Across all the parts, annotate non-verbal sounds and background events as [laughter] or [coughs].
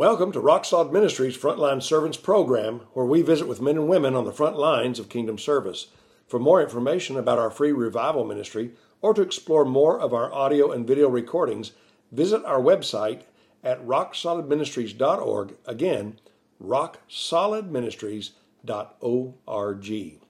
Welcome to Rock Solid Ministries Frontline Servants program, where we visit with men and women on the front lines of kingdom service. For more information about our free revival ministry or to explore more of our audio and video recordings, visit our website at rocksolidministries.org. Again, rocksolidministries.org.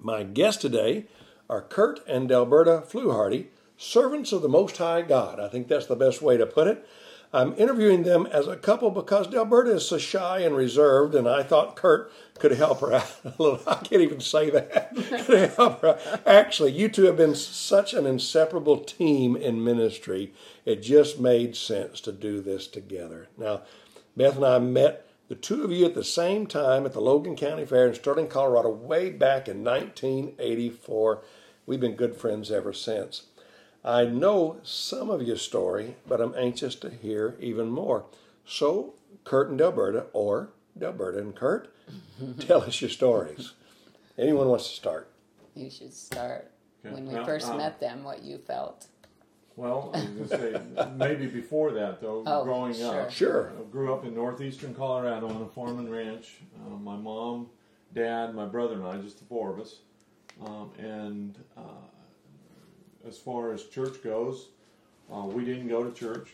My guests today are Kurt and Delberta Fluharty, servants of the Most High God. I think that's the best way to put it. I'm interviewing them as a couple because Delberta is so shy and reserved, and I thought Kurt could help her out [laughs] a little. I can't even say that. [laughs] could help her. Actually, you two have been such an inseparable team in ministry. It just made sense to do this together. Now, Beth and I met the two of you at the same time at the Logan County Fair in Sterling, Colorado, way back in 1984. We've been good friends ever since. I know some of your story, but I'm anxious to hear even more. So, Kurt and Delberta, or Delberta and Kurt, [laughs] tell us your stories. Anyone wants to start? You should start Okay, when we well, first um, met them, what you felt. Well, I was going to say [laughs] maybe before that though. Oh, growing sure. up, Sure. I grew up in northeastern Colorado on a farm and ranch. Uh, my mom, dad, my brother, and I, just the four of us. Um, and uh, as far as church goes, uh, we didn't go to church.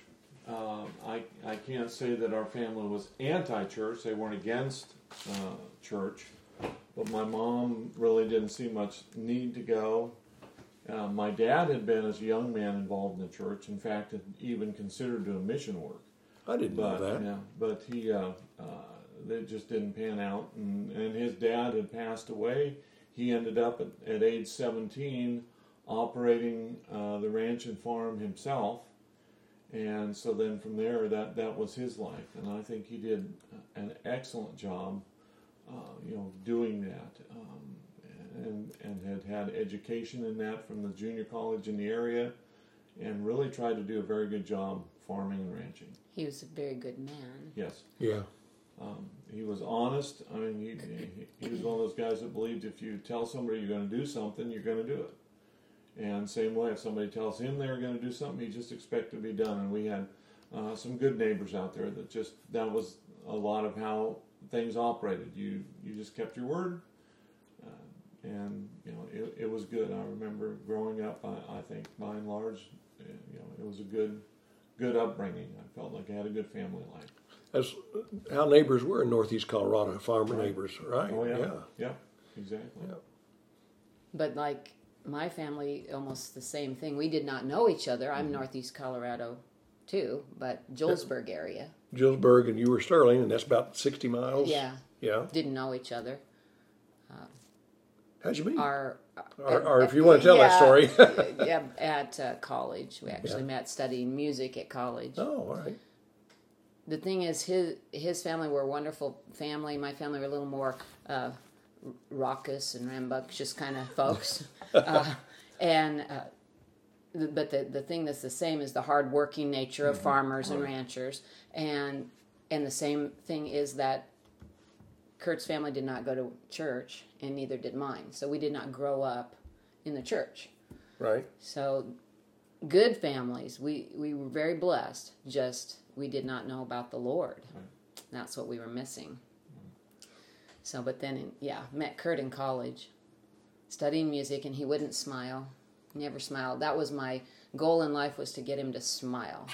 Um, I I can't say that our family was anti-church. They weren't against uh, church, but my mom really didn't see much need to go. Uh, my dad had been, as a young man, involved in the church. In fact, had even considered doing mission work. I didn't know But that. yeah, but he, uh, uh, it just didn't pan out. And, and his dad had passed away. He ended up at, at age 17 operating uh, the ranch and farm himself. And so then from there, that, that was his life. And I think he did an excellent job, uh, you know, doing that. Um, and, and had had education in that from the junior college in the area and really tried to do a very good job farming and ranching. He was a very good man. Yes. Yeah. Um, he was honest. I mean, he, he, he was one of those guys that believed if you tell somebody you're going to do something, you're going to do it. And same way, if somebody tells him they're going to do something, he just expect to be done. And we had uh, some good neighbors out there that just that was a lot of how things operated. You you just kept your word, uh, and you know it, it was good. I remember growing up. I, I think by and large, uh, you know, it was a good good upbringing. I felt like I had a good family life. That's how neighbors were in Northeast Colorado, farmer Right. neighbors, right? Oh yeah, yeah, exactly. Yeah. But like my family, almost the same thing. We did not know each other. Mm-hmm. I'm Northeast Colorado too, but Julesburg area. Julesburg, and you were Sterling, and that's about 60 miles. Yeah, Yeah. didn't know each other. How'd you meet? Our or, or if you want to tell that story. [laughs] yeah, at uh, college, we actually met studying music at college. oh, all right. the thing is his his family were a wonderful family my family were a little more uh, raucous and rambunctious kind of [laughs] folks uh, and uh, the, but the, the thing that's the same is the hardworking nature of farmers and ranchers and and the same thing is that kurt's family did not go to church and neither did mine so we did not grow up in the church Right. so good families. We we were very blessed. Just we did not know about the Lord. That's what we were missing. So, but then, in, yeah, met Kurt in college, studying music, and he wouldn't smile. Never smiled. That was my goal in life was to get him to smile.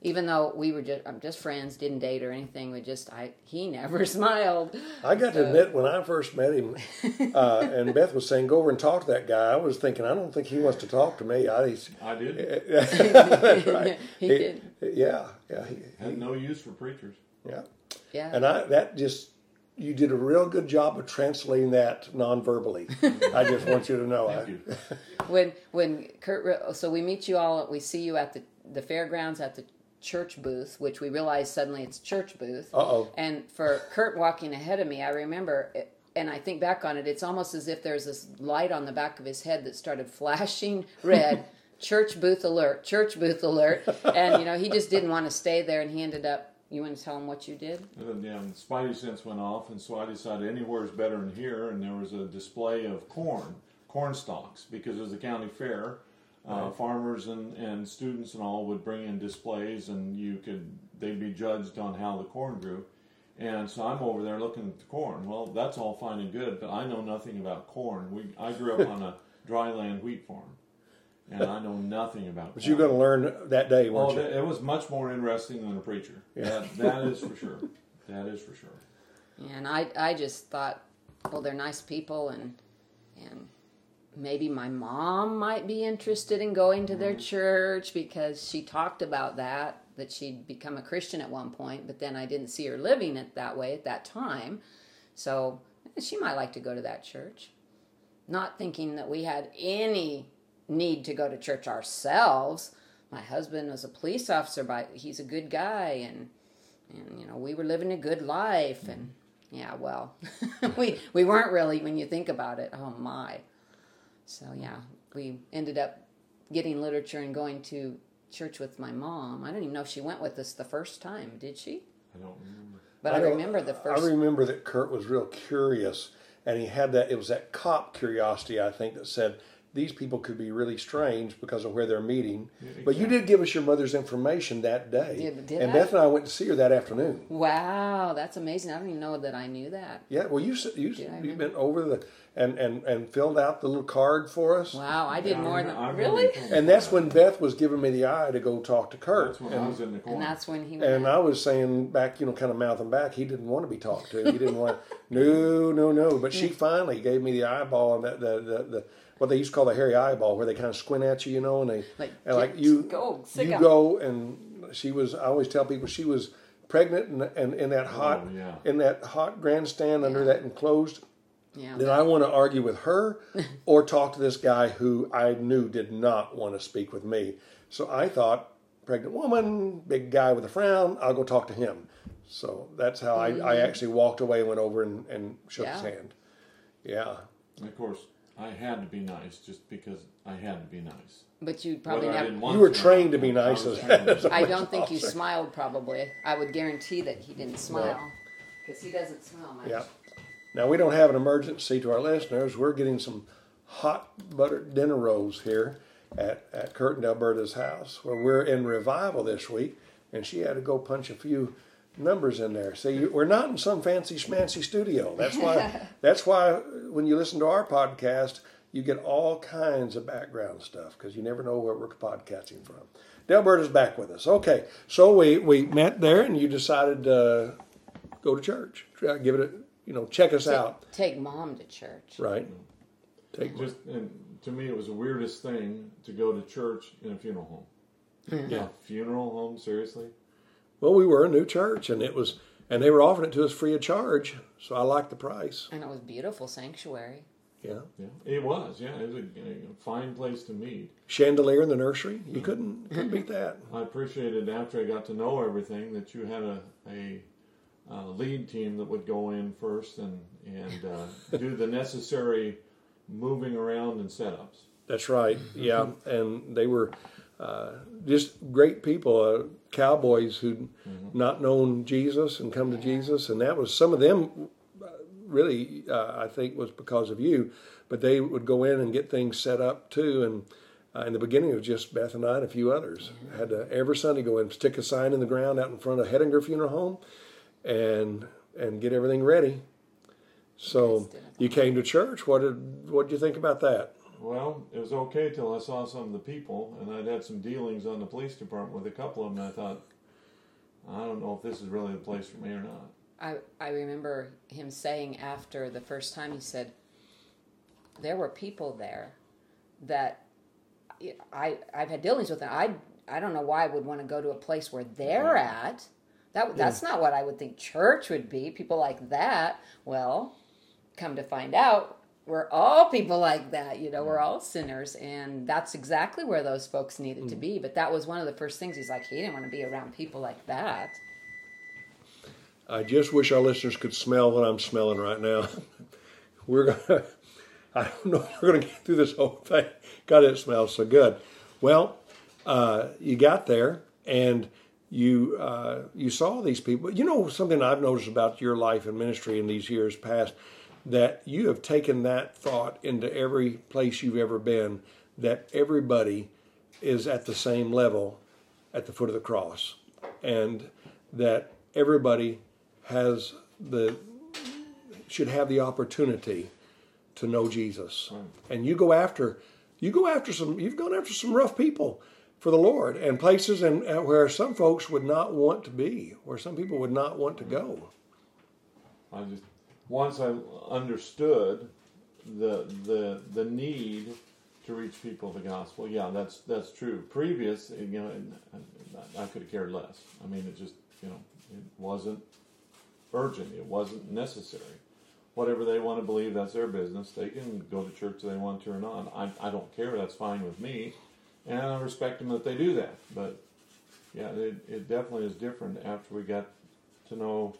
Even though we were just I'm just friends, didn't date or anything. We just I he never [laughs] smiled. I got to admit, when I first met him, uh, and Beth was saying, "Go over and talk to that guy," I was thinking, "I don't think he wants to talk to me." I, he's, I did. [laughs] right. [laughs] He did. Yeah, yeah, he, Had no use for preachers. yeah. Yeah. And I that just you did a real good job of translating that non-verbally. I just want you to know. Thank I, you. [laughs] when when Kurt so we meet you all we see you at the the fairgrounds at the church booth which we realize suddenly it's church booth Uh-oh. and for Kurt walking ahead of me I remember it, and I think back on it it's almost as if there's this light on the back of his head that started flashing [laughs] red church booth alert church booth alert and you know he just didn't want to stay there and he ended up you want to tell them what you did And then, yeah, and Spidey sense went off, and so I decided anywhere is better than here. And there was a display of corn, corn stalks, because it was a county fair. Uh, farmers and, and students and all would bring in displays, and you could they'd be judged on how the corn grew. And so I'm over there looking at the corn. Well, that's all fine and good, but I know nothing about corn. We I grew up [laughs] on a dryland wheat farm, and I know nothing about. But you're going to learn that day, Well, weren't you? th- it was much more interesting than a preacher. That, that is for sure. That is for sure. And I, I just thought, well, they're nice people, and and maybe my mom might be interested in going to their mm-hmm. church because she talked about that that she'd become a Christian at one point, but then I didn't see her living it that way at that time. So eh, she might like to go to that church. Not thinking that we had any need to go to church ourselves. My husband was a police officer, but he's a good guy, and and you know we were living a good life, and yeah, well, [laughs] we we weren't really when you think about it. Oh my! So yeah, we ended up getting literature and going to church with my mom. I don't even know if she went with us the first time. Did she? I don't remember. But I, don't- remember the first. I remember that Kurt was real curious, and he had that. It was that cop curiosity, I think, that said these people could be really strange because of where they're meeting. But you did give us your mother's information that day, Did- did and I? Beth and I went to see her that afternoon. Wow, that's amazing! I don't even know that I knew that. Yeah, well, you s- you you remember? been over the and and and filled out the little card for us. Wow, I did Yeah, I more remember- than I remember really. you told me And that's when Beth was giving me the eye to go talk to Kurt. That's when I was in the corner. And that's when he. And went. I was saying back, you know, kind of mouthing back, he didn't want to be talked to. He didn't want, [laughs] no, no, no. But she finally gave me the eyeball and the, the, the, the what they used to call the hairy eyeball, where they kind of squint at you, you know, and they, Like, and like you, go, sit you down. go, and she was. I always tell people she was pregnant and, and in that oh, hot, Oh, yeah. in that hot grandstand under that enclosed. yeah, Did I want to argue with her [laughs] or talk to this guy who I knew did not want to speak with me? So I thought, pregnant woman, big guy with a frown, I'll go talk to him. So that's how I, I mm-hmm. actually walked away and went over and, and shook his hand. Yeah. And of course, I had to be nice just because I had to be nice. but you probably Whether I never. didn't want You were to or trained not, to be I nice was as- trained as be a- I don't think you officer. smiled. Probably, I would guarantee that he didn't smile because he doesn't smile much. Yeah. Now we don't have an emergency to our listeners. We're getting some hot buttered dinner rolls here at, at Kurt and Delberta's house where we're in revival this week and she had to go punch a few numbers in there. See, we're not in some fancy schmancy studio. That's why [laughs] that's why when you listen to our podcast, you get all kinds of background stuff because you never know where we're podcasting from. Delberta is back with us. Okay, so we, we met there and you decided to go to church. Give it a, you know, check us out. Take mom to church. Right. Take Just and to me, it was the weirdest thing to go to church in a funeral home. Yeah. A funeral home, seriously? Well, we were a new church, and it was, and they were offering it to us free of charge. So I liked the price. And it was beautiful sanctuary. Yeah, Yeah, it was. Yeah, it was a, a fine place to meet. chandelier in the nursery. You couldn't couldn't beat that. [laughs] I appreciated after I got to know everything that you had a, a, uh lead team that would go in first and and uh, [laughs] do the necessary moving around and setups. That's right. Yeah, [laughs] and they were uh, just great people, uh, cowboys who'd not known Jesus and come to Jesus, and that was some of them. uh, Really, uh, I think was because of you, but they would go in and get things set up too. And uh, in the beginning, it was just Beth and I and a few others. Had to every Sunday go in, stick a sign in the ground out in front of Hedinger Funeral Home, and and get everything ready. So you came to church. What did what did you think about that? Well, it was okay till I saw some of the people, and I'd had some dealings on the police department with a couple of them. And I thought, I don't know if this is really the place for me or not. I, I remember him saying after the first time, he said, there were people there that I, I've had dealings with. And I, I don't know why I would want to go to a place where they're at. That, that's not what I would think church would be. People like that. Well, come to find out, we're all people like that. You know, we're all sinners. And that's exactly where those folks needed to be. But that was one of the first things. He's like, he didn't want to be around people like that. I just wish our listeners could smell what I'm smelling right now. [laughs] We're gonna. I don't know. if We're gonna get through this whole thing. God, it smells so good. Well, uh, you got there and you uh, you saw these people. You know something I've noticed about your life and ministry in these years past that you have taken that thought into every place you've ever been. That everybody is at the same level at the foot of the cross, and that everybody has the should have the opportunity to know Jesus. Hmm. And you go after you go after some you've gone after some rough people for the Lord and places and where some folks would not want to be, where some people would not want to go. I just once I understood the the the need to reach people the gospel. Yeah, that's that's true. Previous, you know, I could have cared less. I mean, it just you know, it wasn't urgent. It wasn't necessary. Whatever they want to believe, that's their business. They can go to church if they want to or not. I, I don't care. That's fine with me, and I respect them that they do that. But yeah, it, it definitely is different after we got to know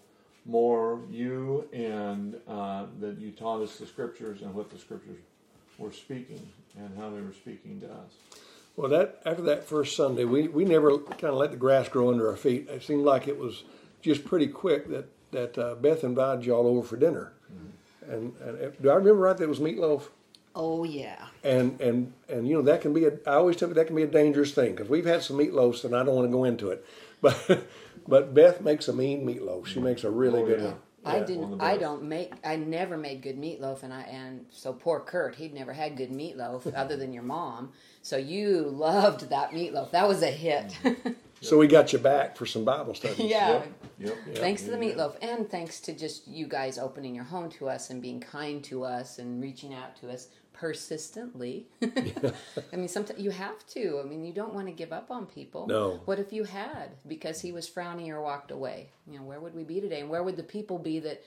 more you and uh, that you taught us the scriptures and what the scriptures were speaking and how they were speaking to us. Well, that after that first Sunday, we, we never kind of let the grass grow under our feet. It seemed like it was just pretty quick that that uh, Beth invited you all over for dinner. Mm-hmm. And, and do I remember right? That it was meatloaf. Oh yeah. And and and you know that can be a. I always tell you that can be a dangerous thing because we've had some meatloafs and I don't want to go into it, [laughs] but but Beth makes a mean meatloaf. She makes a really Oh, good yeah. one. I Yeah. didn't. I don't make. I never made good meatloaf, and I and so poor Kurt. He'd never had good meatloaf [laughs] other than your mom. So you loved that meatloaf. That was a hit. [laughs] So we got you back for some Bible studies. yeah. Yep. Thanks to the meatloaf, and thanks to just you guys opening your home to us and being kind to us and reaching out to us persistently. [laughs] I mean, sometimes you have to. I mean, you don't want to give up on people. No. What if you had because he was frowning or walked away? You know, where would we be today? And where would the people be that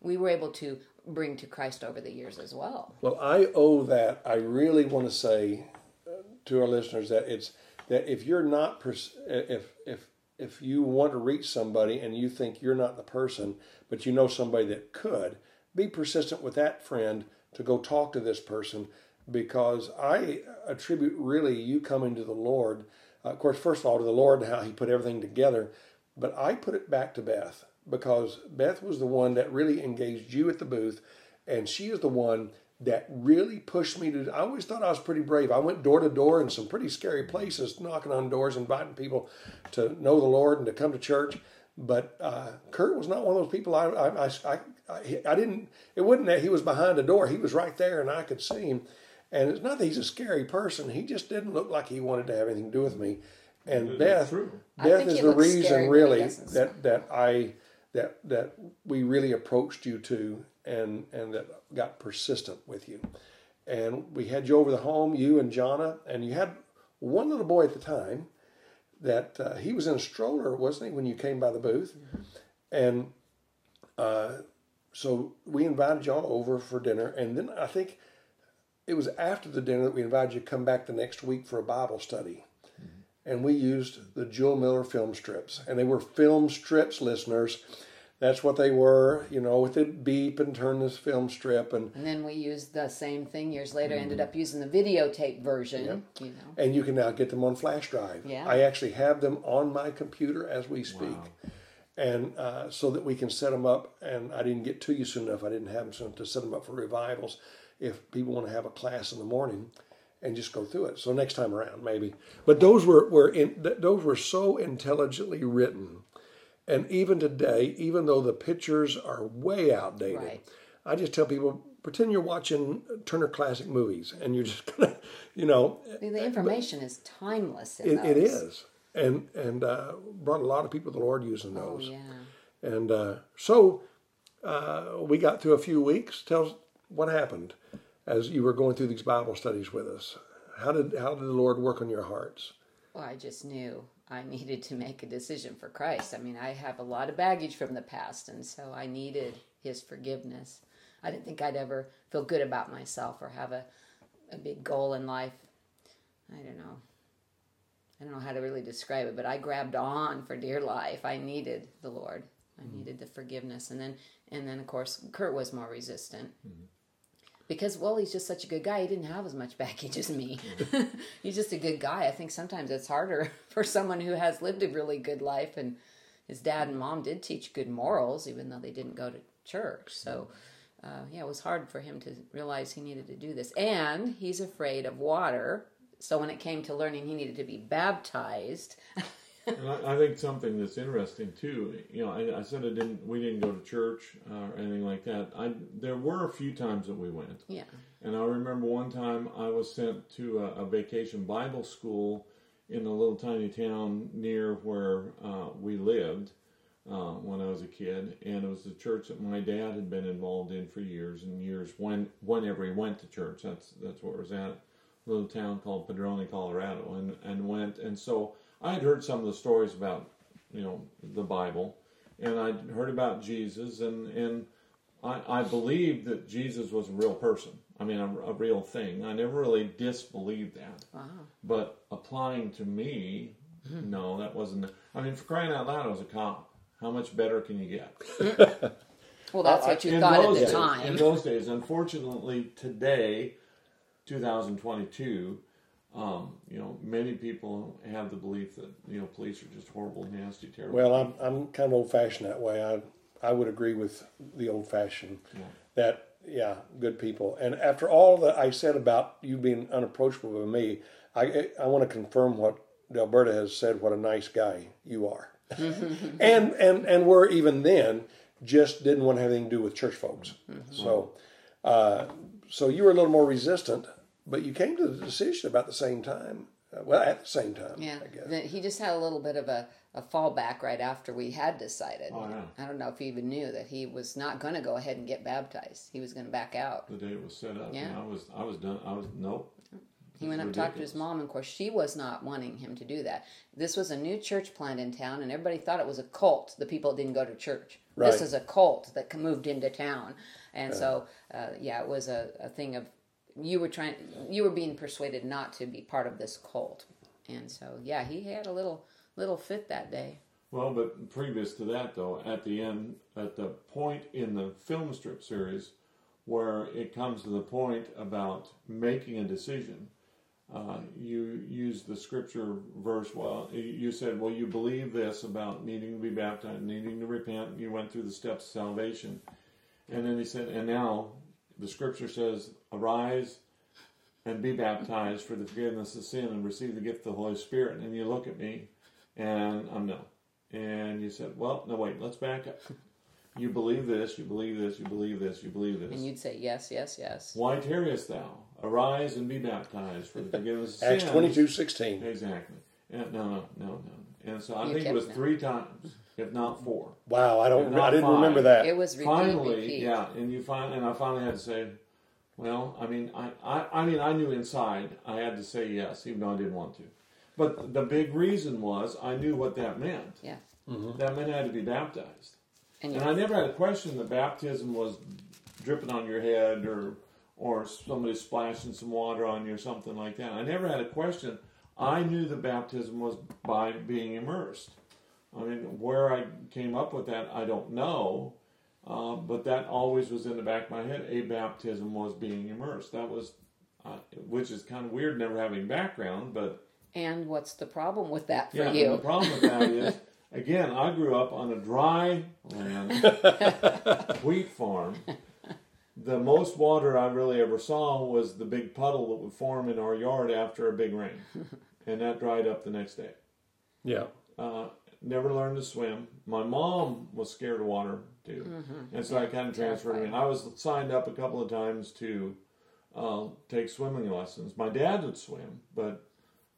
we were able to bring to Christ over the years as well? Well, I owe that. I really want to say uh, to our listeners that it's that if you're not pers- if if if you want to reach somebody and you think you're not the person, but you know somebody that could, be persistent with that friend to go talk to this person because I attribute really you coming to the Lord. Uh, of course, first of all, to the Lord how He put everything together, but I put it back to Beth because Beth was the one that really engaged you at the booth, and she is the one that really pushed me to. I always thought I was pretty brave. I went door to door in some pretty scary places, knocking on doors, inviting people to know the Lord and to come to church. But uh, Kurt was not one of those people. I, I, I, I, I didn't. It wasn't that he was behind a door. He was right there, and I could see him. And it's not that he's a scary person. He just didn't look like he wanted to have anything to do with me. And Beth, true. I Beth is the reason, scary, really, that that I that that we really approached you to, and and that got persistent with you. And we had you over the home, you and Jonna, and you had one little boy at the time that uh, he was in a stroller, wasn't he, when you came by the booth? And uh, so we invited y'all over for dinner, and then I think it was after the dinner that we invited you to come back the next week for a Bible study. Mm-hmm. And we used the Jule Miller film strips, and they were film strips, listeners. That's what they were, you know, with it beep and turn this film strip, and And then we used the same thing years later. Ended mm-hmm. up using the videotape version. You know. and you can now get them on flash drive. Yeah. I actually have them on my computer as we speak, and uh, so that we can set them up. And I didn't get to you soon enough. I didn't have them soon to set them up for revivals. If people want to have a class in the morning, and just go through it. So next time around, maybe. But those were were in, th- those were so intelligently written, and even today, even though the pictures are way outdated, Right. I just tell people pretend you're watching Turner Classic Movies, and you're just [laughs] gonna, you know, The, information is timeless. In it, it is, and and uh, brought a lot of people to the Lord using Oh those. yeah. And uh, so uh, we got through a few weeks. Tell us what happened as you were going through these Bible studies with us. How did how did the Lord work on your hearts? Well, I just knew I needed to make a decision for Christ. I mean, I have a lot of baggage from the past, and so I needed His forgiveness. I didn't think I'd ever feel good about myself or have a, a big goal in life. I don't know. I don't know how to really describe it, but I grabbed on for dear life. I needed the Lord. I mm-hmm. needed the forgiveness, and then and then of course Kurt was more resistant. Mm-hmm. Because well he's just such a good guy. He didn't have as much baggage as me. Mm-hmm. [laughs] He's just a good guy. I think sometimes it's harder [laughs] for someone who has lived a really good life and his dad and mom did teach good morals even though they didn't go to church. So uh, yeah it was hard for him to realize he needed to do this. And he's afraid of water so when it came to learning he needed to be baptized And I, I think something that's interesting too. You know, I, I said I didn't. We didn't go to church uh, or anything like that. I there were a few times that we went, Yeah. and I remember one time I was sent to a, a vacation Bible school in a little tiny town near where uh, we lived uh, when I was a kid, and it was the church that my dad had been involved in for years and years. When whenever he went to church, that's that's where it was at. A little town called Padroni, Colorado, and and went, and so I had heard some of the stories about you know the Bible, and I'd heard about Jesus, and and I, I believed that Jesus was a real person. I mean, a, a real thing. I never really disbelieved that. Wow. But applying to me, hmm. no, that wasn't. I mean, for crying out loud, I was a cop. How much better can you get? [laughs] Well, that's what you In thought at those the days- In [laughs] those days, unfortunately, today, 2022, um, you know, many people have the belief that you know police are just horrible, nasty, terrible. Well, I'm I'm kind of old fashioned that way. I I would agree with the old fashioned that yeah, good people. And after all that I said about you being unapproachable with me, I I want to confirm what Delberta has said. What a nice guy you are, [laughs] and and and we're even then just didn't want to have anything to do with church folks. So, uh, so you were a little more resistant, but you came to the decision about the same time. Uh, well, at the same time, Yeah, I guess. He just had a little bit of a, a fallback right after we had decided. Oh, yeah. I don't know if he even knew that he was not going to go ahead and get baptized. He was going to back out. the day it was set up, and Yeah. I was I was done. I was nope. He went up and talked to his mom, and of course, she was not wanting him to do that. This was a new church plant in town, and everybody thought it was a cult. The people didn't go to church. Right. This is a cult that moved into town, and so uh, yeah, it was a, a thing of you were trying, you were being persuaded not to be part of this cult, and so yeah, he had a little little fit that day. Well, but previous to that, though, at the end, at the point in the film strip series where it comes to the point about making a decision, uh, you use the scripture verse. Well, you said, "Well, you believe this about needing to be baptized, needing to repent." You went through the steps of salvation, and then he said, "And now the scripture says, arise." And be baptized for the forgiveness of sin and receive the gift of the Holy Spirit. And you look at me, and I'm no. And you said, well, no, wait, let's back up. You believe this, you believe this, you believe this, you believe this. And you'd say yes, yes, yes. Why tarriest thou? Arise and be baptized for the forgiveness of sins. Acts sins. twenty two sixteen. Exactly. And, no, no, no, no. And so I You think it kept was them. three times, if not four. Wow, I don't. Not I didn't five. remember that. It was repeat, finally, repeat. yeah, and you find, and I finally had to say, well, I mean, I, I, I mean, I knew inside I had to say yes, even though I didn't want to. But the big reason was I knew what that meant. Yeah. Mm-hmm. That meant I had to be baptized. And And you, I never had a question that baptism was dripping on your head or or somebody splashing some water on you or something like that. I never had a question. I knew the baptism was by being immersed. I mean, where I came up with that, I don't know. Uh, but that always was in the back of my head. A baptism was being immersed. That was, uh, which is kind of weird, never having background. But and what's the problem with that for yeah, you? the problem with that is, [laughs] again, I grew up on a dry land, [laughs] wheat farm. The most water I really ever saw was the big puddle that would form in our yard after a big rain, [laughs] and that dried up the next day. Yeah. Uh, never learned to swim. My mom was scared of water too, and so I kind of transferred me. I was signed up a couple of times to uh, take swimming lessons. My dad would swim, but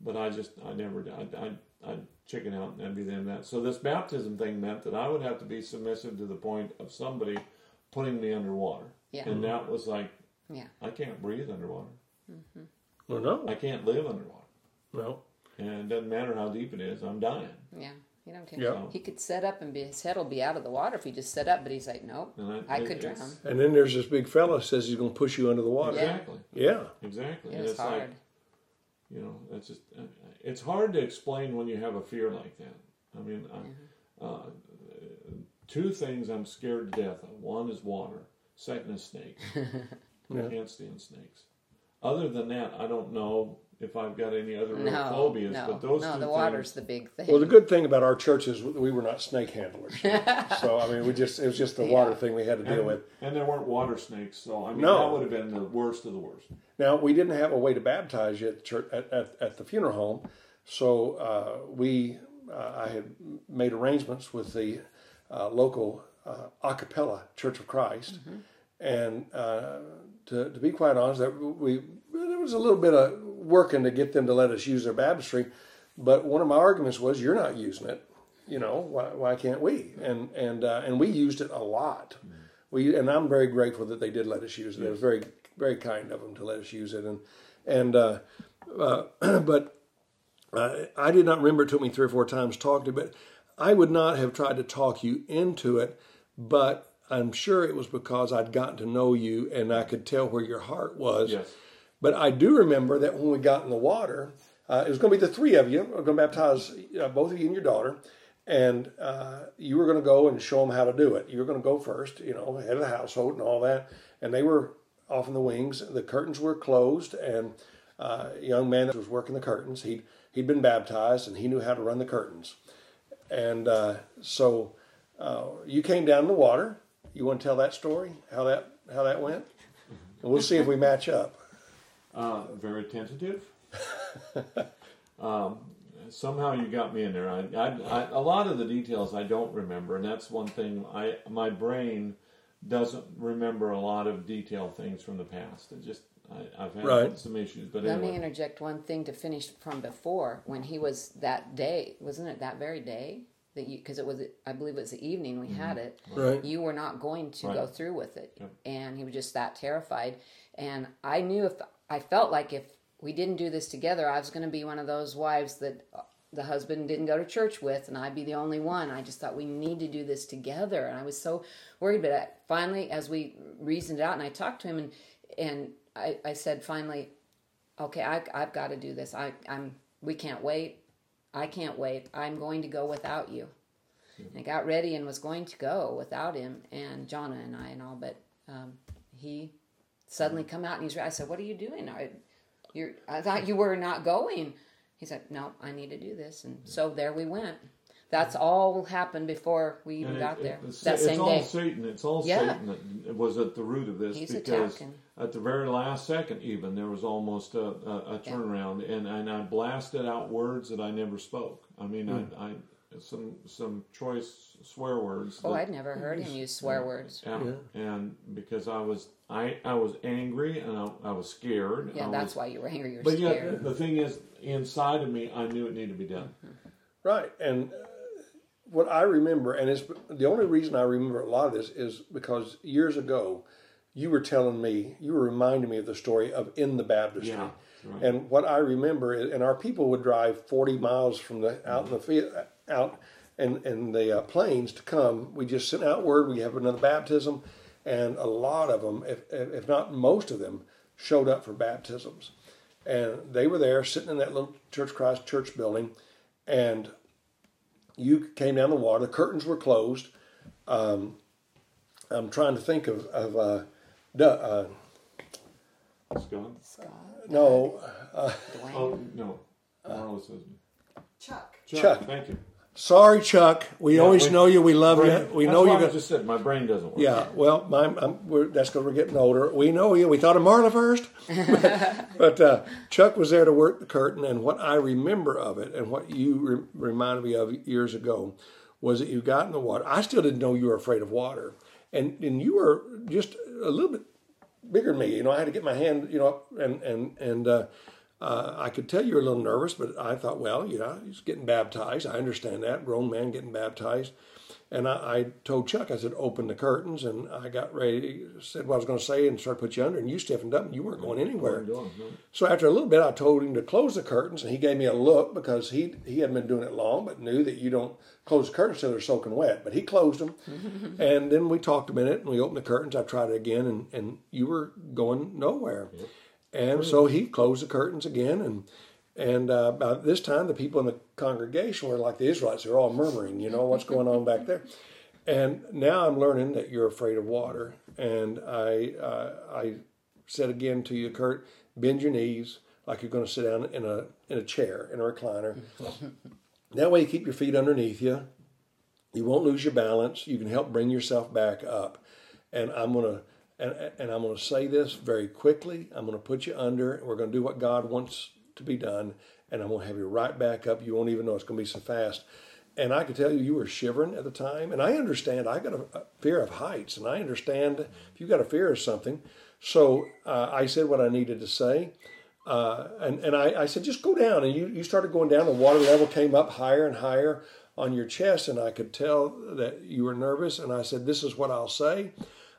but I just I never I I I chicken out and everything and that. So this baptism thing meant that I would have to be submissive to the point of somebody putting me underwater, Yeah. and that was like Yeah. I can't breathe underwater. Well, no, I can't live underwater, no. and it doesn't matter how deep it is. I'm dying. Yeah. You don't care. Yeah. He could set up and be, his head will be out of the water if he just set up, but he's like, nope, And I could drown. And then there's this big fella says he's going to push you under the water. Yeah. Exactly. Yeah. Exactly. Yeah, and it's it's hard. like, you know, it's just, uh, it's hard to explain when you have a fear like that. I mean, I, uh, two things I'm scared to death of. One is water. Second is snakes. [laughs] Yeah. I can't stand snakes. Other than that, I don't know if I've got any other real no, phobias. no, but those no. two The things, water's the big thing. Well, the good thing about our church is we were not snake handlers. [laughs] so I mean, we just it was just the water thing we had to deal with. and there weren't water snakes, so I mean No. that would have been the worst of the worst. Now we didn't have a way to baptize you at the church at, at, at the funeral home, so uh, we uh, I had made arrangements with the uh, local uh, a cappella Church of Christ, and uh, to, to be quite honest, that we there was a little bit of working to get them to let us use their baptistry, but one of my arguments was, "You're not using it, you know. Why, why can't we?" And and uh, and we used it a lot. We and I'm very grateful that they did let us use it. It was very very kind of them to let us use it, and and uh, uh, [clears throat] but uh, I did not remember. It took me three or four times talking to, you, but I would not have tried to talk you into it. But I'm sure it was because I'd gotten to know you and I could tell where your heart was. Yes. But I do remember that when we got in the water, uh, it was going to be the three of you. We're going to baptize uh, both of you and your daughter, and uh, you were going to go and show them how to do it. You were going to go first, you know, head of the household and all that. And they were off in the wings. The curtains were closed, and uh, a young man that was working the curtains, he'd he'd been baptized and he knew how to run the curtains. And uh, so uh, you came down in the water. You want to tell that story? How that how that went? And we'll see if we match up. Uh, very tentative. [laughs] um, somehow you got me in there. I, I, I, a lot of the details I don't remember, and that's one thing. I my brain doesn't remember a lot of detailed things from the past. It just I, I've had Right. some issues, but Let me interject one thing to finish from before when he was that day. Wasn't it that very day that you? Because it was, I believe it was the evening we had it. Right. You were not going to Right. go through with it, Yep. and he was just that terrified. And I knew if I felt like if we didn't do this together, I was going to be one of those wives that uh, the husband didn't go to church with, and I'd be the only one. I just thought we need to do this together, and I was so worried. But I, finally, as we reasoned it out, and I talked to him, and and I, I said finally, okay, I, I've got to do this. I, I'm. We can't wait. I can't wait. I'm going to go without you. And I got ready and was going to go without him and Jonna and I and all, but um, he suddenly come out and he's. I said, "What are you doing? I, you're. I thought you were not going." He said, "No, I need to do this." And so there we went. That's all happened before we even it- got it- there. it's, that it's same all day. Satan. It's all Yeah. Satan that was at the root of this He's because attacking. at the very last second, even there was almost a, a, a turnaround, and, and I blasted out words that I never spoke. I mean, Hmm. I, I some some choice swear words. Oh, that- I'd never heard him use swear words. yeah, and because I was I I was angry and I, I was scared. Yeah, I that's was, why you were angry. You're But scared. yet the thing is, inside of me, I knew it needed to be done. Right, and what I remember, and it's the only reason I remember a lot of this is because years ago, you were telling me, you were reminding me of the story of in the baptistry. Yeah, right. And what I remember, is, and our people would drive forty miles from the out in the field, out in in the uh, plains to come. We just sent out word we have another baptism, and a lot of them, if if if not most of them, showed up for baptisms, and they were there sitting in that little Church Christ church building, and you came down the water. The curtains were closed. Um, I'm trying to think of of uh, du- uh, It's gone. no Dwayne. Oh no, Marla says Chuck. Chuck. Thank you. Sorry, Chuck. We Yeah, always we- know you. We love Brain- you. We that's know why you. I Got, just said my brain doesn't work. yeah. Well, my, I'm, we're, that's because we're getting older. We know you. We thought of Marla first, but, [laughs] but uh, Chuck was there to work the curtain. And what I remember of it, and what you re- reminded me of years ago, was that you got in the water. I still didn't know you were afraid of water, and and you were just a little bit bigger than me. You know, I had to get my hand, you know, up and and and uh, uh, I could tell you were a little nervous, but I thought, well, you know, he's getting baptized. I understand that grown man getting baptized. And I, I told Chuck, I said, open the curtains, and I got ready, said what I was going to say, and started to put you under, and you stiffened up, and you weren't going anywhere. Where I'm no. So after a little bit, I told him to close the curtains, and he gave me a look because he he hadn't been doing it long, but knew that you don't close the curtains till they're soaking wet. But he closed them, [laughs] and then we talked a minute, and we opened the curtains. I tried it again, and and you were going nowhere, and so he closed the curtains again, and and uh, by this time, the people in the congregation were like the Israelites; they're all murmuring, you know, what's going on back there. And now I'm learning that you're afraid of water, and I uh, I said again to you, Kurt, bend your knees like you're going to sit down in a in a chair in a recliner. [laughs] that way, you keep your feet underneath you. You won't lose your balance. You can help bring yourself back up. And I'm going to and, and I'm going to say this very quickly. I'm going to put you under. We're going to do what God wants to be done. and I'm going to have you right back up. You won't even know it's going to be so fast. And I could tell you, you were shivering at the time. And I understand, I got a, fear of heights, and I understand if you've got a fear of something. So uh, I said what I needed to say. Uh, and and I, I said, just go down. And you, you started going down. The water level came up higher and higher on your chest. And I could tell that you were nervous. And I said, this is what I'll say.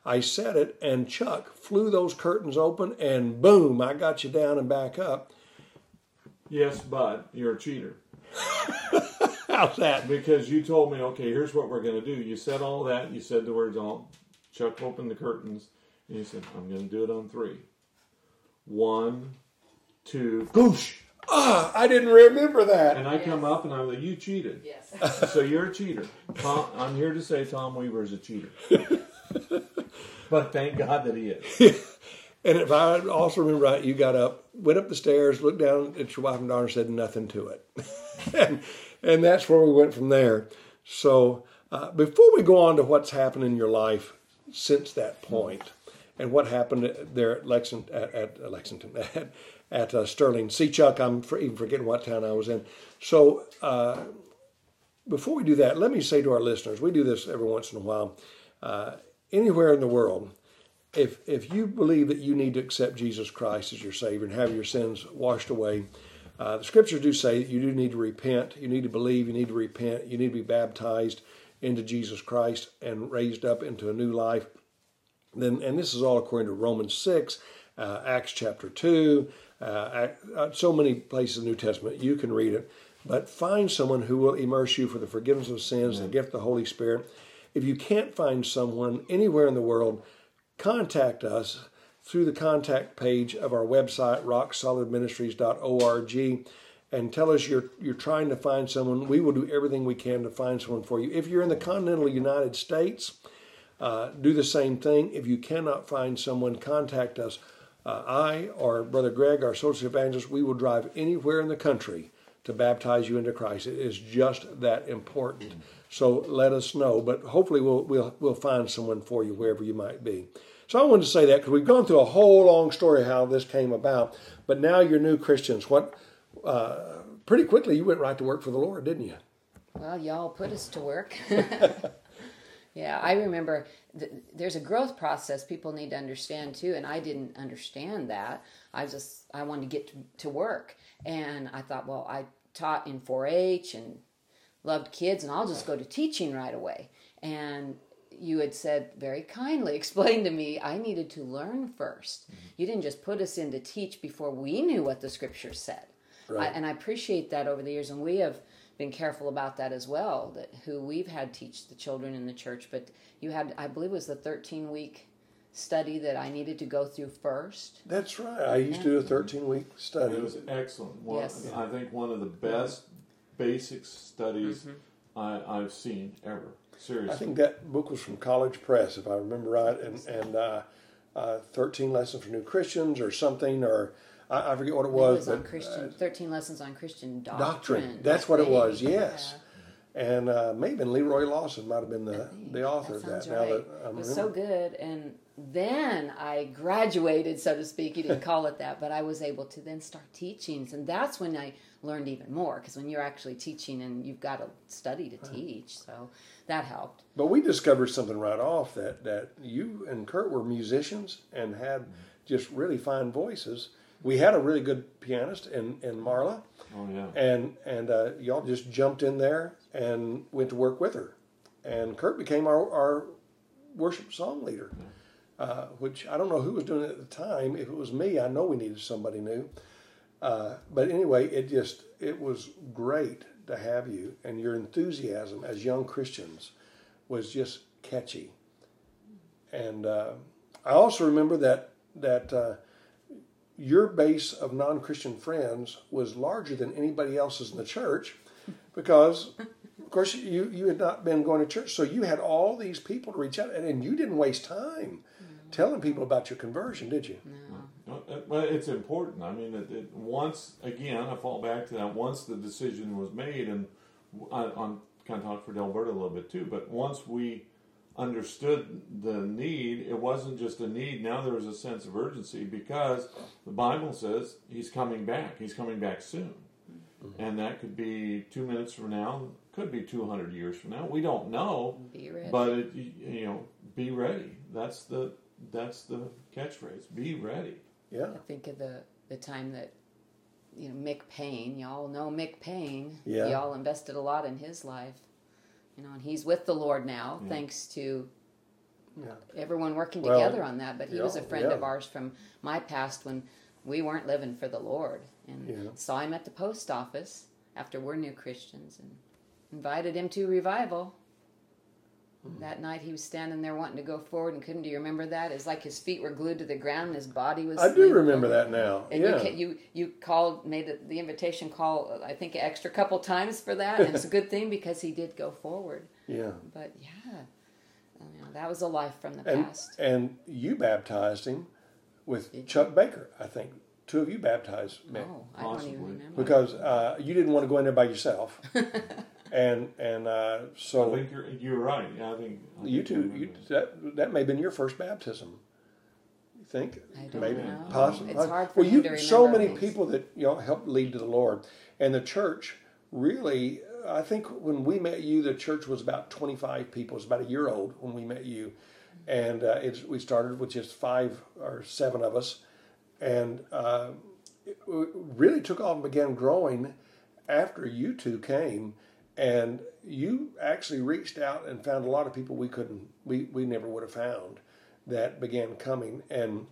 I said it, and Chuck flew those curtains open, and boom, I got you down and back up. Yes, but you're a cheater. [laughs] How's that? Because you told me, okay, here's what we're going to do. You said all that. You said the words, all. Chuck opened the curtains, and you said, I'm going to do it on three. One, two, goosh. Ah, I didn't remember that. And I come up and I'm like, you cheated. Yes. So you're a cheater. Tom, I'm here to say Tom Weaver is a cheater. [laughs] but thank God that he is. [laughs] And if I also remember right, you got up, went up the stairs, looked down at your wife and daughter, said nothing to it. [laughs] and, and that's where we went from there. So uh, before we go on to what's happened in your life since that point, and what happened there at Lexington, at, at Lexington, [laughs] at, at uh, Sterling. See, Chuck, I'm for, even forgetting what town I was in. So uh, before we do that, let me say to our listeners, we do this every once in a while. Uh, anywhere in the world, if if you believe that you need to accept Jesus Christ as your Savior and have your sins washed away, uh, the Scriptures do say that you do need to repent. You need to believe. You need to repent. You need to be baptized into Jesus Christ and raised up into a new life. Then, and this is all according to Romans six, uh, Acts chapter two, uh, so many places in the New Testament. You can read it, but find someone who will immerse you for the forgiveness of sins, the gift of the Holy Spirit. If you can't find someone anywhere in the world, contact us through the contact page of our website, rocksolidministries.org, and tell us you're you're trying to find someone. We will do everything we can to find someone for you. If you're in the continental United States, uh, do the same thing. If you cannot find someone, contact us. Uh, I or Brother Greg, our associate evangelist, we will drive anywhere in the country to baptize you into Christ. It is just that important. So let us know. But hopefully we'll we'll we'll find someone for you wherever you might be. So I wanted to say that because we've gone through a whole long story how this came about. But now you're new Christians. What? Uh, pretty quickly you went right to work for the Lord, didn't you? Well, y'all put us to work. [laughs] [laughs] yeah, I remember th- there's a growth process people need to understand too, and I didn't understand that. I just I wanted to get to, to work, and I thought, well, I taught in 4-H and loved kids, and I'll just go to teaching right away. And you had said very kindly, [laughs] explained to me I needed to learn 1st mm-hmm. You didn't just put us in to teach before we knew what the scripture said. Right. I, and I appreciate that over the years, and we have been careful about that as well. That who we've had teach the children in the church, but you had, I believe, it was the thirteen week study that I needed to go through first. That's right. I used yeah. to do a thirteen week study. It was excellent. One, yes. I think one of the best basic studies mm-hmm. I, I've seen ever. Seriously. I think that book was from College Press, if I remember right, and and uh, uh, thirteen lessons for new Christians or something, or I, I forget what it was. It was but, on Christian, uh, thirteen lessons on Christian doctrine. Doctrine. That's what it was. Yes. Yeah. And uh, maybe Leroy Lawson might have been the, the author that of that. Right. Now that it was so good, and then I graduated, so to speak. You didn't [laughs] call it that, but I was able to then start teachings, and that's when I learned even more. Because when you're actually teaching, and you've got to study to teach, so that helped. But we discovered something right off that that you and Kurt were musicians and had just really fine voices. We had a really good pianist in in Marla. Oh yeah. And and uh, y'all just jumped in there and went to work with her, and Kurt became our our worship song leader. Uh, which I don't know who was doing it at the time. If it was me, I know we needed somebody new. Uh, but anyway, it just it was great to have you, and your enthusiasm as young Christians was just catchy. And uh, I also remember that that uh, your base of non-Christian friends was larger than anybody else's in the church, because of course you you had not been going to church, so you had all these people to reach out, and, and you didn't waste time telling people about your conversion, did you? No. Uh, uh, well, it's important. I mean, it, it, once again, I fall back to that. Once the decision was made, and I, am kind of talking for Delberta a little bit too, but once we understood the need, it wasn't just a need. Now there was a sense of urgency because the Bible says He's coming back. He's coming back soon. Mm-hmm. and that could be two minutes from now, could be two hundred years from now. We don't know, Be ready. but it, you know, be ready. That's the that's the catchphrase. Be ready. Yeah. I think of the the time that you know Mick Payne. Y'all know Mick Payne. Yeah. Y'all invested a lot in his life. You know, and he's with the Lord now, mm. thanks to Yeah. everyone working Well, together on that. But he was a friend yeah. of ours from my past when we weren't living for the Lord, and Yeah. saw him at the post office after we're new Christians, and invited him to revival. That night he was standing there wanting to go forward and couldn't. Do you remember that? It's like his feet were glued to the ground and his body was. I do leaning remember that now. And yeah. you, you you called made the, the invitation call I think an extra couple times for that and it's a good thing because he did go forward. [laughs] yeah. But yeah, you know, that was a life from the And past. and you baptized him with Did you? Chuck Baker, I think. Two of you baptized Mick. Oh, I don't even remember. because uh, you didn't want to go in there by yourself, [laughs] and and uh, I so think you're you're right. Yeah, I think I you think I two you, that. that that may have been your first baptism. You think I don't maybe know. possibly It's hard for well you to so many things. people that you know helped lead to the Lord and the church really. I think when we met you, the church was about 25 people. It was about a year old when we met you. And uh, it's, we started with just five or seven of us. And uh, it really took off and began growing after you two came. And you actually reached out and found a lot of people we couldn't, we, we never would have found that began coming. And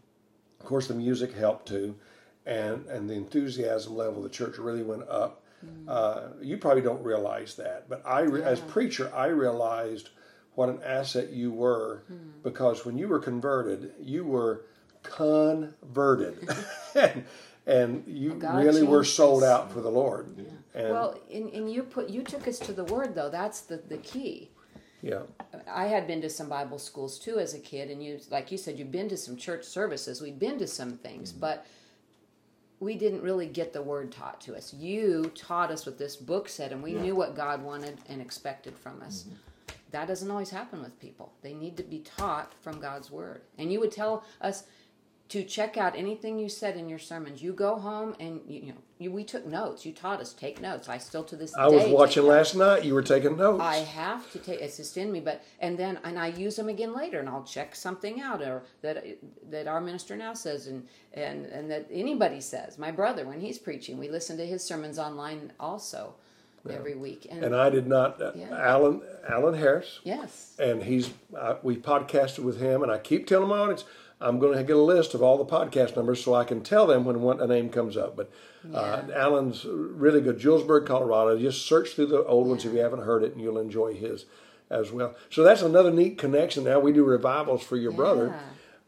of course, the music helped too. And, and the enthusiasm level of the church really went up. Uh, you probably don't realize that, but I, re- as preacher, I realized what an asset you were because when you were converted, you were converted, [laughs] [laughs] and, and you God really were sold out for the Lord. And well, and, and you put you took us to the word though. That's the the key. yeah, I had been to some Bible schools too as a kid, and you, like you said, you've been to some church services. We'd been to some things, mm-hmm. but we didn't really get the word taught to us. You taught us what this book said, and we knew what God wanted and expected from us. Mm-hmm. That doesn't always happen with people. They need to be taught from God's word. And you would tell us to check out anything you said in your sermons. You go home and you, you know you, we took notes. You taught us take notes. I still to this I day I was watching notes. last night. You were taking notes. I have to take it's just in me, but and then and I use them again later, and I'll check something out or that that our minister now says, and and and that anybody says. My brother, when he's preaching, we listen to his sermons online also every week, and, and I did not. Uh, Yeah. Alan Alan Harris, yes, and he's uh, we podcasted with him, and I keep telling my audience I'm going to get a list of all the podcast numbers so I can tell them when one, a name comes up. But uh, Alan's really good. Julesburg, Colorado. Just search through the old ones if you haven't heard it, and you'll enjoy his as well. So that's another neat connection. Now we do revivals for your brother,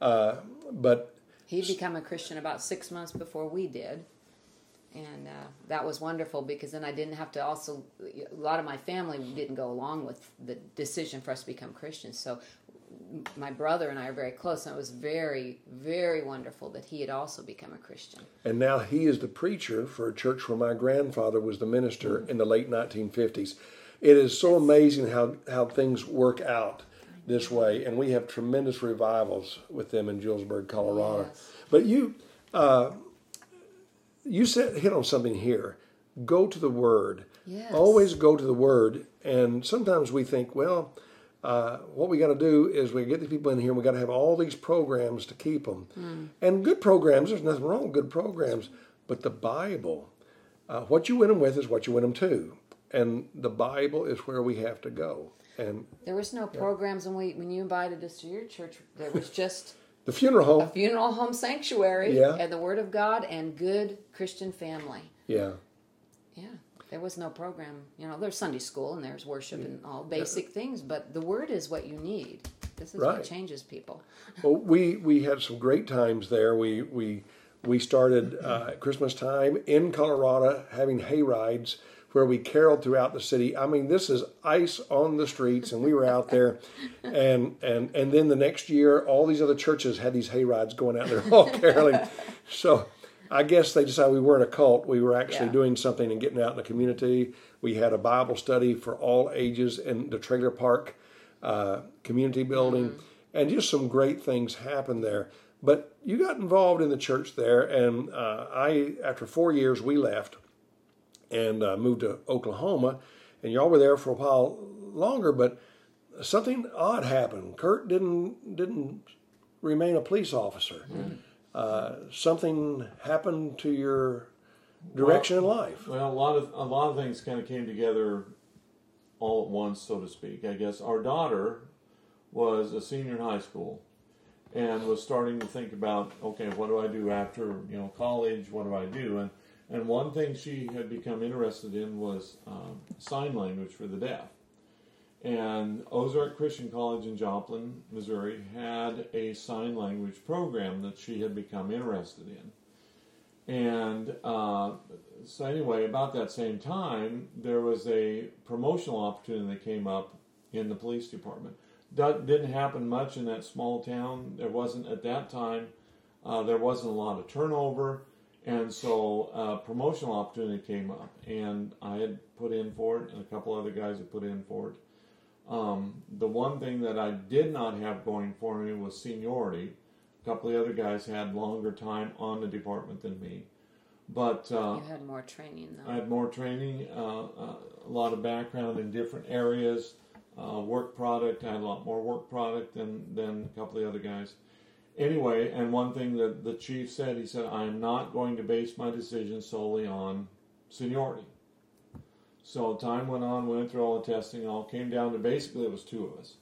uh, but He'd become a Christian about six months before we did. And uh, that was wonderful because then I didn't have to also, a lot of my family didn't go along with the decision for us to become Christians. So my brother and I are very close, and it was very, very wonderful that he had also become a Christian. and now he is the preacher for a church where my grandfather was the minister in the late 1950s. It is so amazing how how things work out this way, and we have tremendous revivals with them in Julesburg, Colorado. Yes. But you, uh, you said hit on something here. Go to the Word. Yes. Always go to the Word. And sometimes we think, well, uh, what we got to do is we get the people in here. and We got to have all these programs to keep them, Hmm. and good programs. There's nothing wrong with good programs, but the Bible, uh, what you win them with is what you win them to, and the Bible is where we have to go. And There was no programs when we when you invited us to your church. There was [laughs] just the funeral home, funeral home sanctuary Yeah. and the Word of God and good Christian family. yeah, Yeah, there was no program. You know, there's Sunday school and there's worship and all basic things, but the Word is what you need. This is Right. what changes people. Well, we we had some great times there. We we we started uh, at Christmas time in Colorado having hay rides where we caroled throughout the city. I mean, this is ice on the streets, and we were out there, [laughs] and and and then the next year, all these other churches had these hay rides going out there all [laughs] caroling. So. I guess they decided we weren't a cult. We were actually Yeah. doing something and getting out in the community. We had a Bible study for all ages in the trailer park uh, community building, and just some great things happened there. But you got involved in the church there, and uh, I, after four years, we left, and uh, moved to Oklahoma, and y'all were there for a while longer. But something odd happened. Kurt didn't didn't remain a police officer. Uh, something happened to your direction in life. Well, a lot of a lot of things kind of came together all at once, so to speak. I guess our daughter was a senior in high school and was starting to think about, okay, what do I do after you know college? What do I do? And and one thing she had become interested in was um, sign language for the deaf. And Ozark Christian College in Joplin, Missouri, had a sign language program that she had become interested in. And uh, so, anyway, about that same time, there was a promotional opportunity that came up in the police department. That didn't happen much in that small town. There wasn't, at that time, uh, there wasn't a lot of turnover. And so, a promotional opportunity came up. And I had put in for it, and a couple other guys had put in for it. Um, the one thing that I did not have going for me was seniority. A couple of the other guys had longer time on the department than me. But uh, You had more training though. I had more training, uh, uh, a lot of background in different areas, uh, work product. I had a lot more work product than, than a couple of the other guys. Anyway, and one thing that the chief said, he said, I am not going to base my decision solely on seniority. So time went on, we went through all the testing, and all came down to basically it was two of us.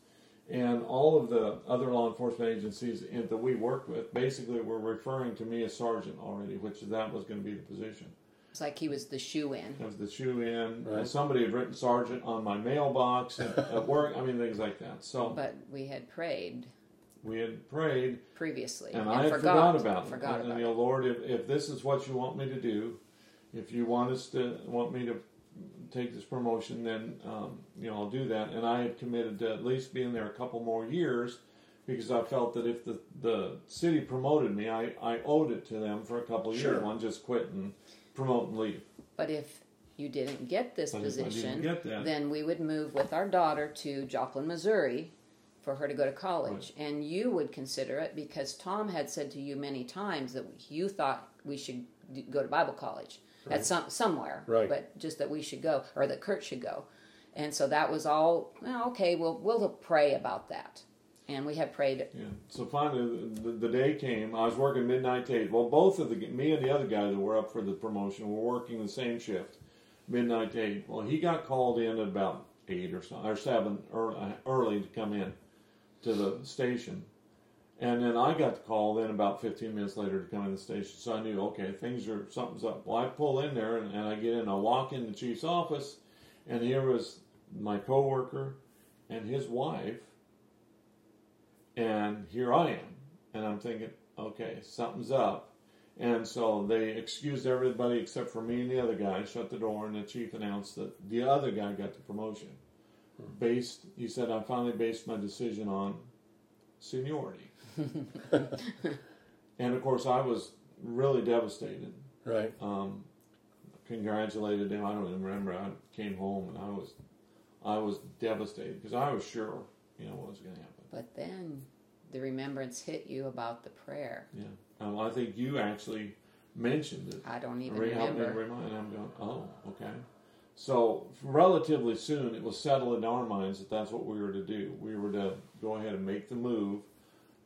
And all of the other law enforcement agencies in- that we worked with basically were referring to me as sergeant already, which that was going to be the position. It's like he was the shoe in. Was the shoe in, Right. somebody had written sergeant on my mailbox at, at work. I mean, things like that. So But we had prayed we had prayed, previously and, and, I had forgot, forgot about it. Forgot and, about you know. Lord, if, if this is what you want me to do, if you want us to want me to take this promotion, then um, you know I'll do that. And I had committed to at least being there a couple more years because I felt that if the the city promoted me, I, I owed it to them for a couple of Sure. years. One just quit and promote and leave. But if you didn't get this But if I didn't position, get that- then we would move with our daughter to Joplin, Missouri for her to go to college. And you would consider it because Tom had said to you many times that you thought we should go to Bible college at some somewhere, Right. but just that we should go or that Kurt should go. And so that was all, well, okay, we'll, we'll pray about that. And we had prayed Yeah. So finally, the, the day came. I was working midnight eight. Well, both of the me and the other guy that were up for the promotion were working the same shift, midnight to eight. Well, he got called in at about eight or so, or seven early, early to come in to the station, and then I got the call then about 15 minutes later to come in the station. So I knew okay, things are something's up. Well, I pull in there and, and I get in. I walk in the chief's office, and here was my coworker and his wife and here I am, and I'm thinking, okay, something's up. And so they excused everybody except for me and the other guy, shut the door, and the chief announced that the other guy got the promotion. Hmm. Based, he said, I finally based my decision on seniority. [laughs] and of course, I was really devastated. Right. Um, congratulated him. I don't even remember. I came home and I was, I was devastated because I was sure, you know, what was going to happen. But then the remembrance hit you about the prayer. Yeah. Um, I think you actually mentioned it. I don't even Re- help me remember. remind. I'm going. Oh, okay. So relatively soon, it was settled in our minds that that's what we were to do. We were to go ahead and make the move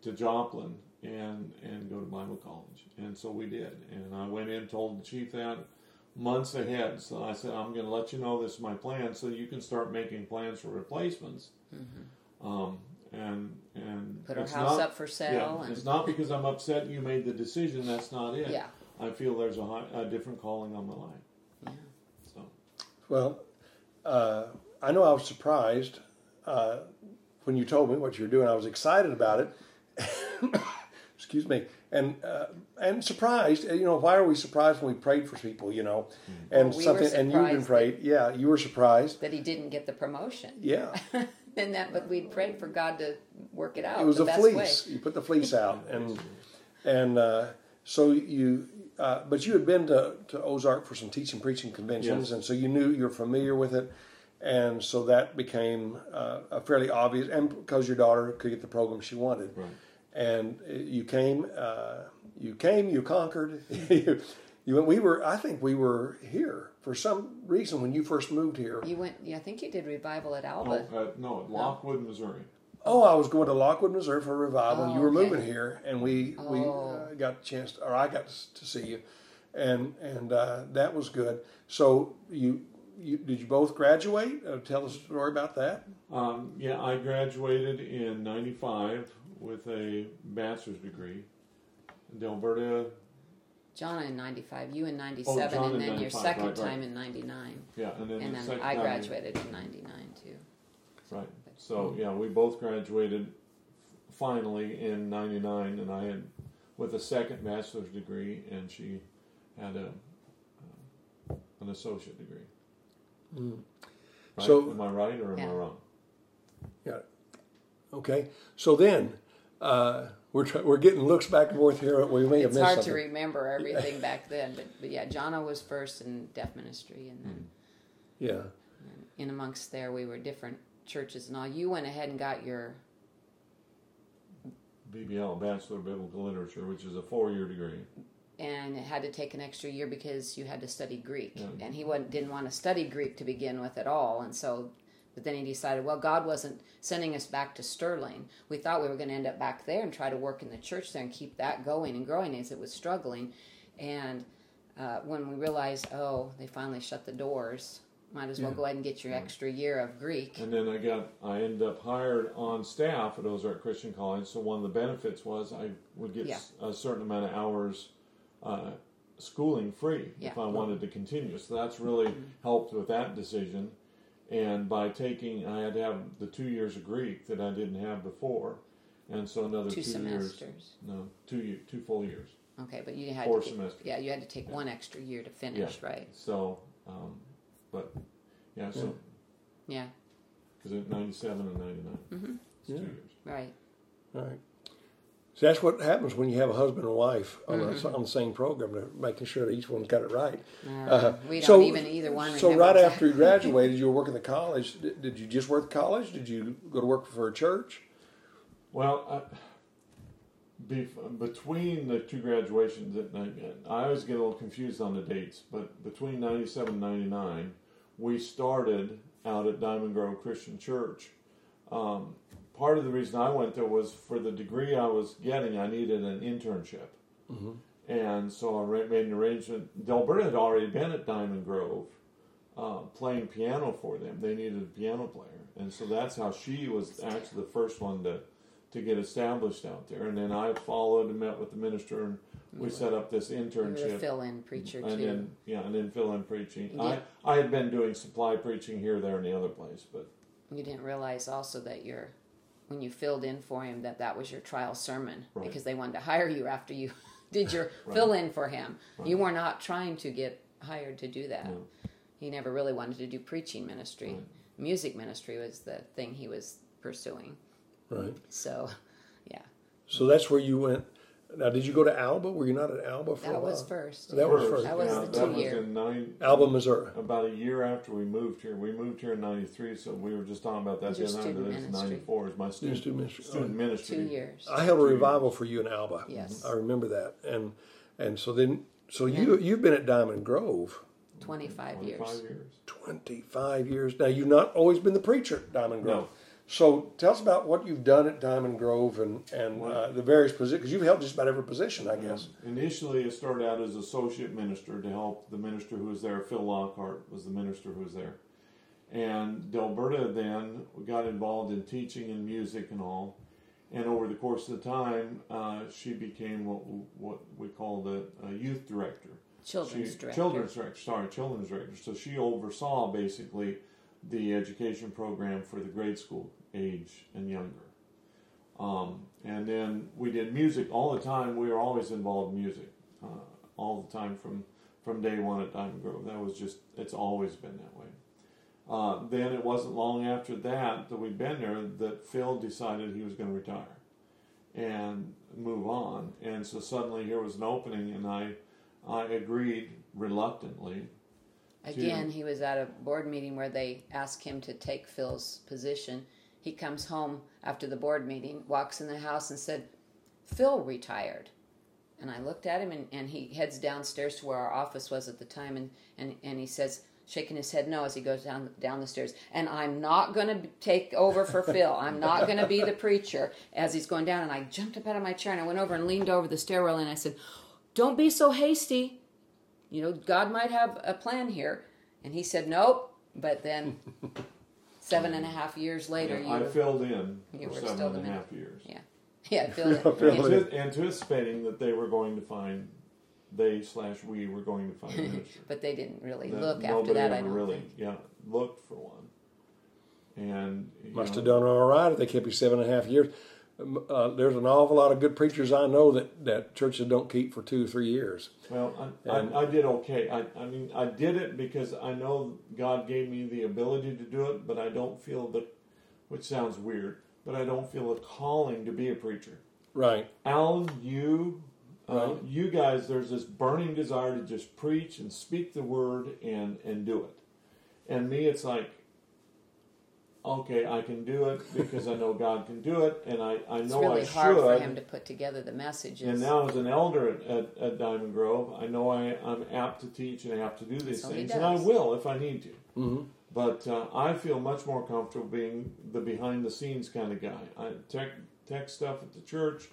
to Joplin and and go to Bible college, and so we did. And I went in, told the chief that months ahead. So I said, I'm going to let you know this is my plan, so you can start making plans for replacements. Um, and and Put our house not- up for sale. yeah, and, it's not because I'm upset you made the decision. That's not it. Yeah. I feel there's a, high, a different calling on my life. yeah. So Well, uh, I know I was surprised uh, when you told me what you were doing. I was excited about it. [coughs] Excuse me, and uh, and surprised. You know, why are we surprised when we prayed for people? You know, and Well, we something, and you've been surprised prayed. Yeah, you were surprised. That he didn't get the promotion. Yeah, [laughs] and that, but we prayed for God to work it out. it was the a best fleece. Way. You put the fleece [laughs] out, and and uh, so you. Uh, but you had been to, to Ozark for some teaching preaching conventions, Yes. and so you knew you're familiar with it, and so that became uh, a fairly obvious. And because your daughter could get the program she wanted, right. And uh, you came, uh, you came, you conquered. [laughs] you, you, we were, I think we were here for some reason when you first moved here. You went. Yeah, I think you did revival at Oh, Alba. uh, no, at Lockwood, Missouri. Oh, I was going to Lockwood, Missouri for a revival. and Oh, you were okay. moving here, and we we Oh. uh, got a chance, or I got to see you, and and uh, that was good. So you. You, did you both graduate? Uh, tell us a story about that. Um, yeah, I graduated in '95 with a bachelor's degree. Delberta, John in '95, you in '97, John and then your second right, right. time in '99, yeah, and then and the then second I time- graduated in '99 too. Right. So yeah, we both graduated finally in '99, and I had with a second bachelor's degree, and she had a uh, an associate degree. Right? So- am I right or am I wrong? Yeah. Okay. So then, uh, we're try- we're getting looks back and forth here. We may have It's missed hard to remember everything back then, but, but yeah, Jonna was first in deaf ministry, and then yeah. in amongst there we were different churches and all. You went ahead and got your BBL, Bachelor of Biblical Literature, which is a four-year degree. and it had to take an extra year because you had to study Greek, Yeah. and he wasn't, didn't want to study Greek to begin with at all, and so. But then he decided, well, God wasn't sending us back to Sterling. We thought we were going to end up back there and try to work in the church there and keep that going and growing as it was struggling. And uh, when we realized, oh, they finally shut the doors, might as well Yeah. go ahead and get your extra year of Greek. And then I got, I ended up hired on staff at Ozark Christian College. So one of the benefits was I would get Yeah. a certain amount of hours uh, schooling free if Yeah. Mm-hmm. I wanted to continue. So that's really helped with that decision. And by taking, I had to have the two years of Greek that I didn't have before, and so another Two two, semesters. years. No, two ye- two full years. Okay, but you had Four to, semesters. yeah, you had to take one extra year to finish, right? So, um, but yeah, so Yeah, because it ninety seven and ninety Mm-hmm. It's two years. right. All right. So that's what happens when you have a husband and wife on, Mm-hmm. the, on the same program, they're making sure that each one's got it right. Uh, we don't so- even either one. So right exactly. after you graduated, you were working at the college. Did, did you just work at college? Did you go to work for a church? Well, I, bef- between the two graduations, that I, I always get a little confused on the dates, but between 97 and 99, we started out at Diamond Grove Christian Church. Um, part of the reason I went there was for the degree I was getting, I needed an internship. And so I ra- made an arrangement. Delberta had already been at Diamond Grove uh, playing piano for them. They needed a piano player. And so that's how she was actually the first one to, to get established out there. And then I followed and met with the minister, and we set up this You were internship. fill-in preacher And too. then, yeah, and then fill in preaching. I, I had been doing supply preaching here, there, and the other place, but you didn't realize also that your when you filled in for him that that was your trial sermon Right. because they wanted to hire you after you [laughs] did your Right. fill in for him. You were not trying to get hired to do that. No. He never really wanted to do preaching ministry. Right. Music ministry was the thing he was pursuing. Right. So, yeah, So that's where you went. Now, did you go to Alba? Were you not at Alba for a that was first. That was first. That was yeah, the that two was year. in nine, Alba, Missouri. about a year after we moved here. We moved here in '93, so we were just talking about that Was the your other night. student That it's ministry? '94 is my student, Student ministry. student ministry. Two years. I held a Two years. revival for you in Alba. Yes. I remember that. And and so then so you you've been at Diamond Grove 25 25 years. years. 25 years. Now you've not always been the preacher at Diamond Grove. No. So tell us about what you've done at Diamond Grove and and uh, the various positions because you've held just about every position, I guess. Initially, it started out as associate minister to help the minister who was there. Phil Lockhart was the minister who was there. And Delberta then got involved in teaching and music and all. And over the course of the time, uh, she became what, what we call the uh, youth director. Children's She- director. Children's director, sorry, children's director. So she oversaw basically the education program for the grade school age and younger. Um, and then we did music all the time. We were always involved in music, uh, all the time from from day one at Diamond Grove. That was just it's always been that way. Uh, then it wasn't long after that that we'd been there that Phil decided he was going to retire and move on. And so suddenly here was an opening, and I I agreed reluctantly. Again, he was at a board meeting where they asked him to take Phil's position. He comes home after the board meeting, walks in the house, and said, Phil retired. And I looked at him, and, and he heads downstairs to where our office was at the time, and, and, and he says, shaking his head no as he goes down down the stairs. And I'm not going to take over for [laughs] Phil. I'm not going to be the preacher as he's going down. And I jumped up out of my chair and I went over and leaned over the stairwell and I said, "Don't be so hasty. You know, God might have a plan here." And he said, "Nope." But then, [laughs] seven and a half years later, I you filled in you for were seven still and a half years. yeah, [laughs] yeah, Phil. Phil And, in. [laughs] to, anticipating that they were going to find they slash we were going to find a minister. but they didn't really that look after nobody that. I don't really, think. yeah, looked for one. And you Must know, have done all right if they kept you seven and a half years. Uh, there's an awful lot of good preachers I know that, that churches don't keep for two or three years. Well, I, I, I did okay. I, I mean, I did it because I know God gave me the ability to do it, but I don't feel the, which sounds weird, but I don't feel a calling to be a preacher. Right. Alan, you, uh, Right. you guys, there's this burning desire to just preach and speak the word and and do it. And me, it's like, okay, I can do it because I know God can do it, and I I It's know really I hard should. for him to put together the messages. And now, as an elder at, at, at Diamond Grove, I know I, I'm apt to teach and apt to do these So things, and I will if I need to. hmm But uh, I feel much more comfortable being the behind the scenes kind of guy. I tech tech stuff at the church,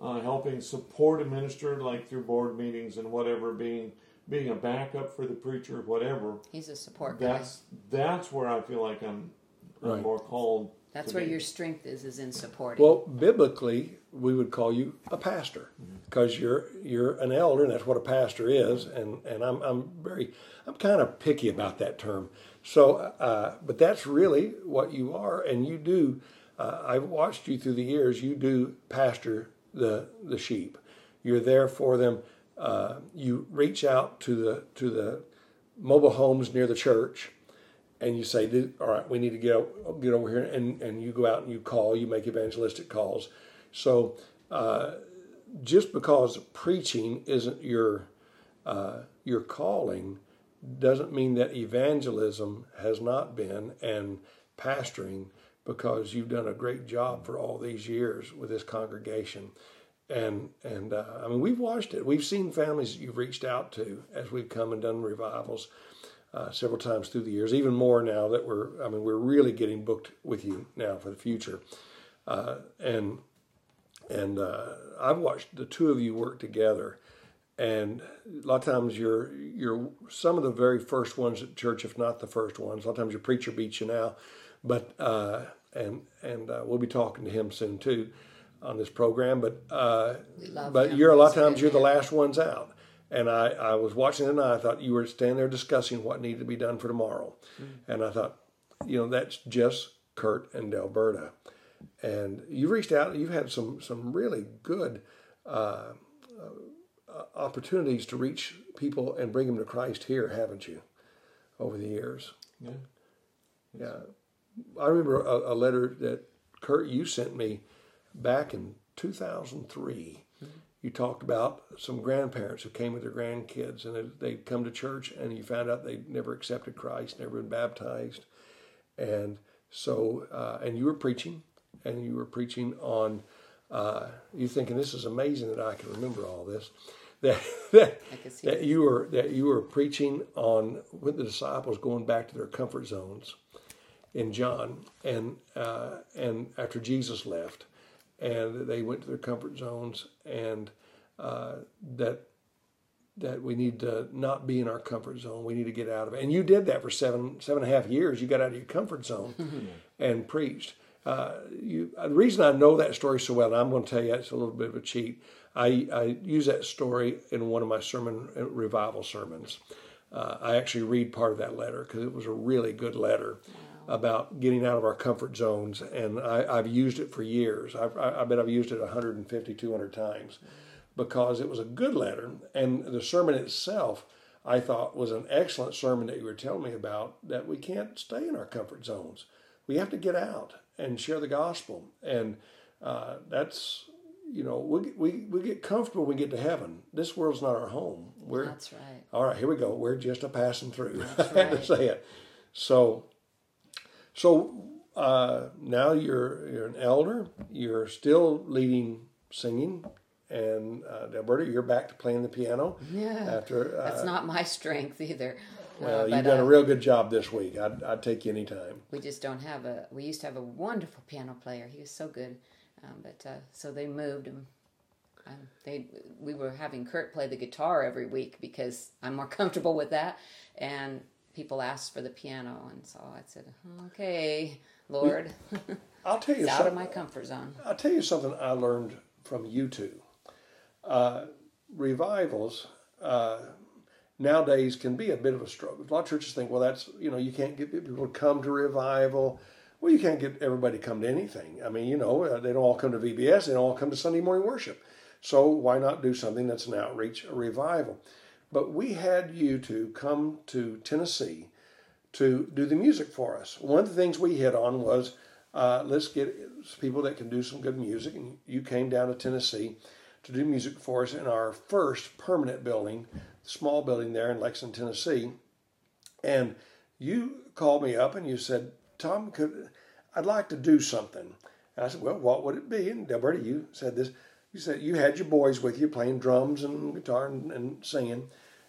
uh, helping support a minister like through board meetings and whatever, being being a backup for the preacher, whatever. He's a support guy. That's that's where I feel like I'm, I'm more called. That's where be. your strength is, is in supporting. Well, biblically, we would call you a pastor because you're you're an elder, and that's what a pastor is. And and I'm I'm very I'm kind of picky about that term. So, uh, but that's really what you are, and you do. Uh, I've watched you through the years. You do pastor the the sheep. You're there for them. Uh, you reach out to the to the mobile homes near the church and you say, "Th- "All right, we need to get get over here," and and you go out and you call, you make evangelistic calls. So uh, just because preaching isn't your uh, your calling doesn't mean that evangelism has not been and pastoring because you've done a great job for all these years with this congregation. And and uh, I mean we've watched it. We've seen families that you've reached out to as we've come and done revivals uh, several times through the years even more now that we're I mean we're really getting booked with you now for the future uh, and and uh, I've watched the two of you work together and a lot of times you're you're some of the very first ones at church, if not the first ones. A lot of times your preacher beats you now, but uh, and and uh, we'll be talking to him soon too on this program. But uh, but him. you're a lot of times you're the last ones out. And I, I was watching it and I thought you were standing there discussing what needed to be done for tomorrow. Mm-hmm. And I thought, you know, that's just Kurt and Delberta. And you've reached out, and you've had some, some really good uh, uh, opportunities to reach people and bring them to Christ here, haven't you, over the years? Yeah. Yeah. I remember a, a letter that Kurt, you sent me back in 2003. You talked about some grandparents who came with their grandkids and they- they'd come to church and you found out they'd never accepted Christ, never been baptized. And so, uh, and you were preaching and you were preaching on, uh, you thinking this is amazing that I can remember all this. [laughs] That, that, I can see that you were that you were preaching on with the disciples going back to their comfort zones in John, and uh, and after Jesus left, and they went to their comfort zones, and uh, that that we need to not be in our comfort zone. We need to get out of it. And you did that for seven seven and a half years. You got out of your comfort zone and preached. Uh, you, the reason I know that story so well, and I'm going to tell you, it's a little bit of a cheat. I, I use that story in one of my sermon uh, revival sermons. Uh, I actually read part of that letter because it was a really good letter about getting out of our comfort zones, and I, I've used it for years. I've, I, I bet I've used it 150, 200 times because it was a good letter, and the sermon itself. I thought was an excellent sermon that you were telling me about that we can't stay in our comfort zones. We have to get out and share the gospel. And uh, that's, you know, we, we, we get comfortable when we get to heaven. This world's not our home. We're, That's right. all right, here we go. We're just a passing through. [laughs] I had to say it. So, so uh, now you're you're an elder. You're still leading singing and uh, Delberta, you're back to playing the piano. Yeah, After uh, that's not my strength either. well, Uh, you've but, done a uh, real good job this week. I'd, I'd take you anytime. we just don't have a. We used to have a wonderful piano player. He was so good, um, but uh, so they moved him. Um, they we were having Kurt play the guitar every week because I'm more [laughs] comfortable with that, and people asked for the piano, and so I said, "Okay, Lord, I'll tell you it's out of my comfort zone." I'll tell you something I learned from you two. Uh, revivals uh, nowadays can be a bit of a struggle. A lot of churches think, well, that's, you know, you can't get people to come to revival. Well, you can't get everybody to come to anything. I mean, you know, uh, they don't all come to VBS, they don't all come to Sunday morning worship. So why not do something that's an outreach, a revival? But we had you two come to Tennessee to do the music for us. One of the things we hit on was uh, let's get people that can do some good music. And you came down to Tennessee to do music for us in our first permanent building, small building there in Lexington, Tennessee. And you called me up and you said, Tom, could I'd like to do something. And I said, Well, what would it be? And Delberta, you said this. You said you had your boys with you playing drums and guitar and, and singing.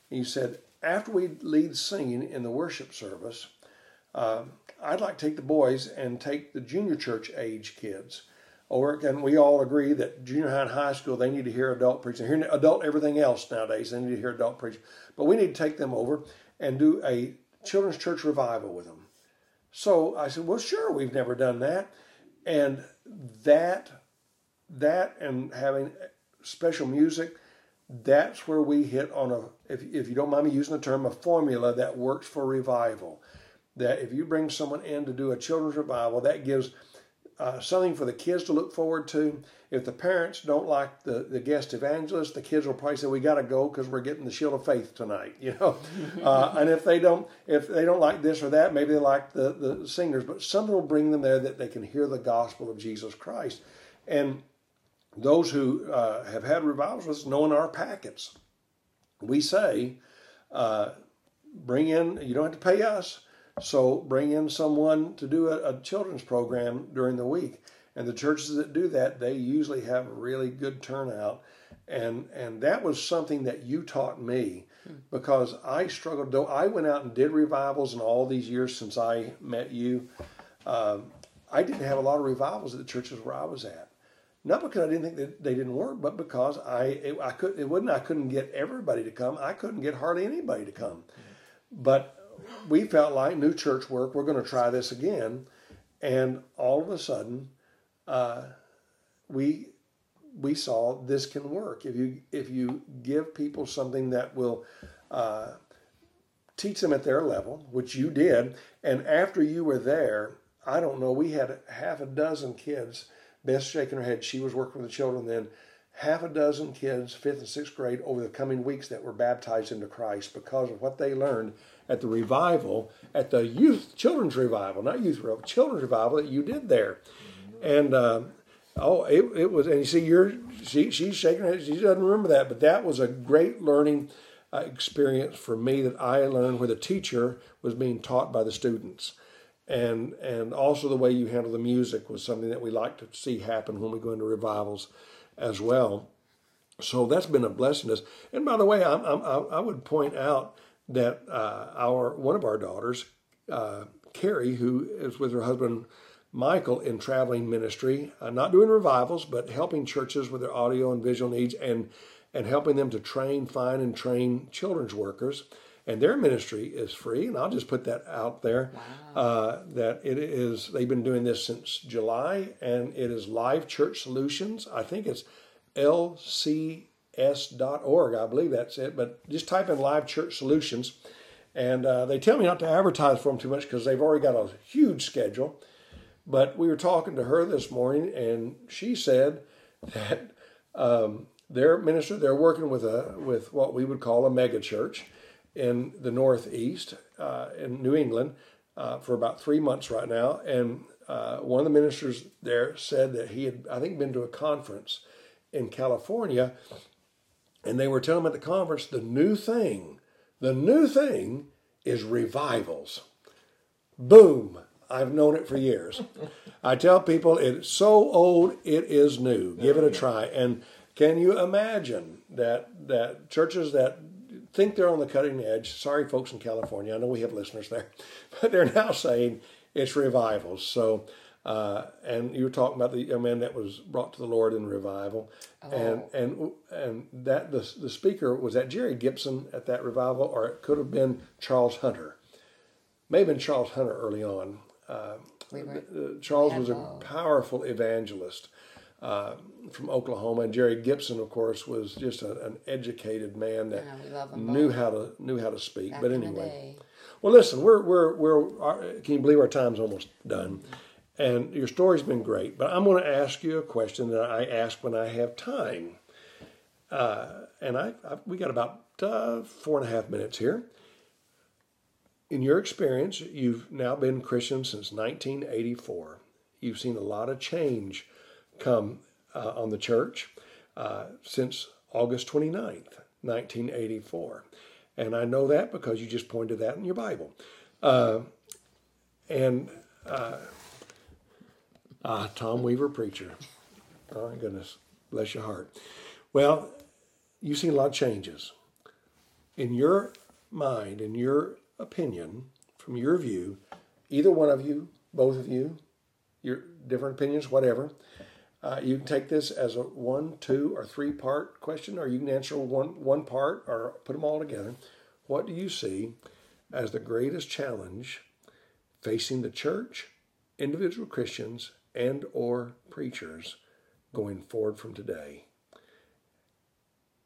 And you said, after we lead singing in the worship service, uh, I'd like to take the boys and take the junior church age kids. Or and we all agree that junior high and high school they need to hear adult preaching. Hear adult everything else nowadays. They need to hear adult preaching. But we need to take them over and do a children's church revival with them. So I said, well, sure, we've never done that, and that that and having special music, that's where we hit on a if if you don't mind me using the term a formula that works for revival. That if you bring someone in to do a children's revival, that gives uh, something for the kids to look forward to. If the parents don't like the, the guest evangelist, the kids will probably say, "We got to go because we're getting the shield of faith tonight," [laughs] you know. uh, and if they don't, if they don't like this or that, maybe they like the the singers, but something will bring them there that they can hear the gospel of Jesus Christ. And those who uh, have had revivals with us know in our packets, we say, uh, bring in. You don't have to pay us. So bring in someone to do a, a, children's program during the week. And the churches that do that, they usually have a really good turnout. And and that was something that you taught me because I struggled. Though I went out and did revivals in all these years since I met you, um, I didn't have a lot of revivals at the churches where I was at. Not because I didn't think that they didn't work, but because I it, I could it wasn't I couldn't get everybody to come. I couldn't get hardly anybody to come. But we felt like new church work. We're going to try this again, and all of a sudden, uh, we we saw this can work if you if you give people something that will uh, teach them at their level, which you did. And after you were there, I don't know, we had half a dozen kids. Beth shaking her head. She was working with the children then. Half a dozen kids, fifth and sixth grade, over the coming weeks that were baptized into Christ because of what they learned at the revival, at the youth children's revival, not youth revival, children's revival that you did there. And uh, oh, it, it was. And you see, you're she she's shaking her head. She doesn't remember that, but that was a great learning uh, experience for me that I learned where the teacher was being taught by the students. And, and also the way you handle the music was something that we like to see happen when we go into revivals as well. So that's been a blessing to us. And by the way, I, I, I would point out that uh, our one of our daughters, uh, Carrie, who is with her husband Michael in traveling ministry, uh, not doing revivals, but helping churches with their audio and visual needs, and and helping them to train, find, and train children's workers. And their ministry is free, and I'll just put that out there. Wow. Uh, that it is. They've been doing this since July, and it is Live Church Solutions. I think it's LC s.org. I believe that's it. But just type in Live Church Solutions. And uh, they tell me not to advertise for them too much because they've already got a huge schedule. But we were talking to her this morning, and she said that um, their minister, they're working with a with what we would call a mega church in the Northeast uh, in New England uh, for about three months right now. And uh, one of the ministers there said that he had, I think, been to a conference in California and they were telling him at the conference the new thing, the new thing is revivals. Boom. I've known it for years. [laughs] I tell people it's so old it is new. Give it a try. And can you imagine that that churches that think they're on the cutting edge, sorry folks in California, I know we have listeners there, [laughs] but they're now saying it's revivals. So uh, and you were talking about the young man that was brought to the Lord in revival, and and and that the the speaker was that Jerry Gibson at that revival, or it could have been Charles Hunter, may have been Charles Hunter early on. Uh, We were- uh, Charles was a powerful evangelist uh, from Oklahoma, and Jerry Gibson, of course, was just a, an educated man that Yeah, we love them knew both. how to knew how to speak. Back but anyway, well, listen, we're we're we're. Our, can you believe our time's almost done? And your story's been great, but I'm going to ask you a question that I ask when I have time. Uh, and I, I we got about uh, four and a half minutes here. In your experience, you've now been Christian since 1984. You've seen a lot of change come uh, on the church uh, since August 29th, 1984. And I know that because you just pointed that in your Bible. Uh, and uh, ah, Tom Weaver, preacher. Oh, my goodness. Bless your heart. Well, you've seen a lot of changes. In your mind, in your opinion, from your view, either one of you, both of you, your different opinions, whatever, uh, you can take this as a one, two, or three part question, or you can answer one one part, or put them all together. What do you see as the greatest challenge facing the church, individual Christians, and or preachers going forward from today?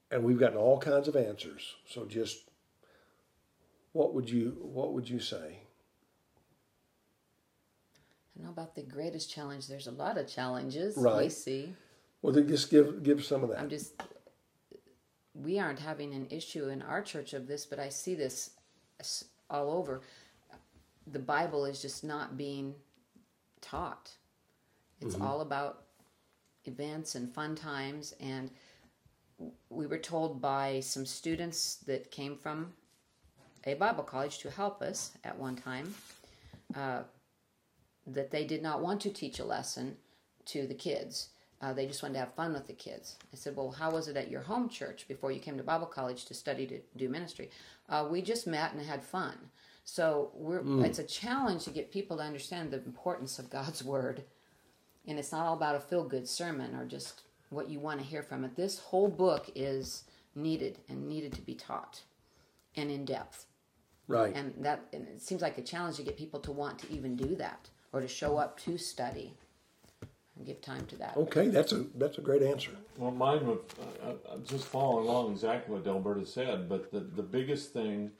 And we've gotten all kinds of answers. So just what would you what would you say? I don't know about the greatest challenge. There's a lot of challenges we see. Well, then just give give some of that. I'm just, we aren't having an issue in our church of this, but I see this all over. The Bible is just not being taught. It's all about events and fun times. And we were told by some students that came from a Bible college to help us at one time uh, that they did not want to teach a lesson to the kids. Uh, they just wanted to have fun with the kids. I said, Well, how was it at your home church before you came to Bible college to study to do ministry? Uh, we just met and had fun. So we're, it's a challenge to get people to understand the importance of God's [laughs] Word. And it's not all about a feel good sermon or just what you want to hear from it. This whole book is needed and needed to be taught and in depth right. and that and it seems like a challenge to get people to want to even do that or to show up to study and give time to that Okay, that's a that's a great answer. Well, mine would uh, uh, just following along exactly what Delberta said, but the, the biggest thing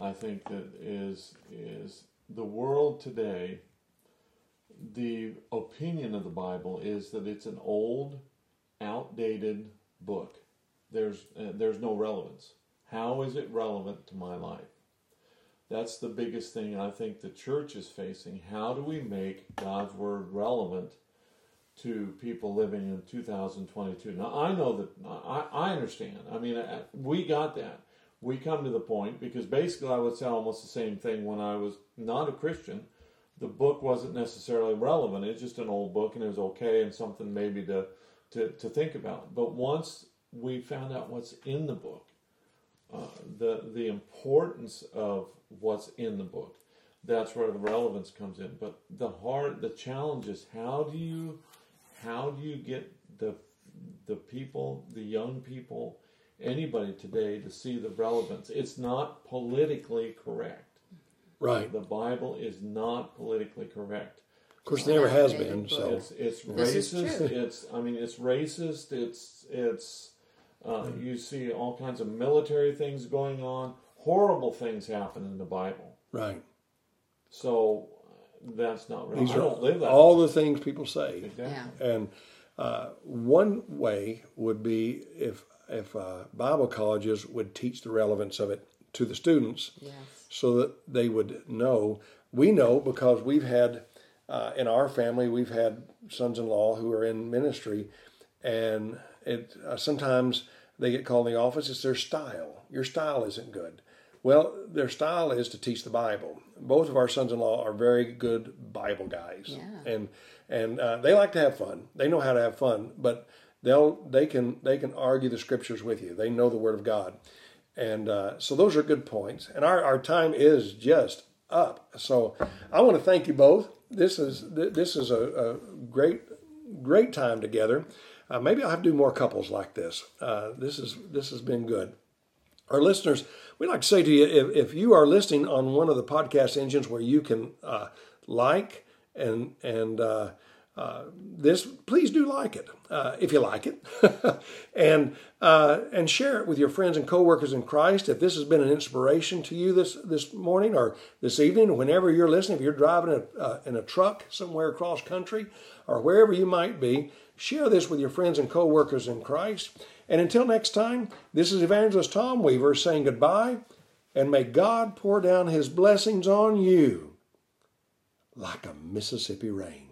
I think that is is the world today. The opinion of the Bible is that it's an old, outdated book. There's uh, there's no relevance. How is it relevant to my life? That's the biggest thing I think the church is facing. How do we make God's word relevant to people living in 2022. Now, I know that I, I understand. I mean, we got that. We come to the point because basically, I would say almost the same thing when I was not a Christian. The book wasn't necessarily relevant. It's just an old book, and it was okay and something maybe to to, to think about. But once we found out what's in the book, uh, the the importance of what's in the book, that's where the relevance comes in. But the hard, the challenge is how do you how do you get the the people, the young people, anybody today to see the relevance? It's not politically correct. Right. The Bible is not politically correct. Of course, it never has been. book. So It's it's racist. It's I mean it's racist. It's it's uh, you see all kinds of military things going on. Horrible things happen in the Bible. right. So uh, that's not right. These I don't live that. all the things people say. Exactly. yeah And uh, one way would be if if uh, Bible colleges would teach the relevance of it to the students, yes so that they would know. We know because we've had uh, in our family we've had sons-in-law who are in ministry, and it uh, sometimes they get called in the office. It's their style. Your style isn't good. Well, their style is to teach the Bible. Both of our sons-in-law are very good Bible guys, Yeah. and and uh, they like to have fun. They know how to have fun, but they'll they can they can argue the scriptures with you. They know the Word of God, and uh, so those are good points. And our our time is just up. So I want to thank you both. This is this is a, a great great time together. Uh, maybe I'll have to do more couples like this. Uh, this is this has been good. Our listeners, we'd like to say to you if, if you are listening on one of the podcast engines where you can uh, like and and uh, uh, this, please do like it uh, if you like it, [laughs] and uh, and share it with your friends and coworkers in Christ. If this has been an inspiration to you this this morning or this evening, whenever you're listening, if you're driving a, uh, in a truck somewhere across country or wherever you might be, share this with your friends and coworkers in Christ. And until next time, this is Evangelist Tom Weaver saying goodbye, and may God pour down His blessings on you like a Mississippi rain.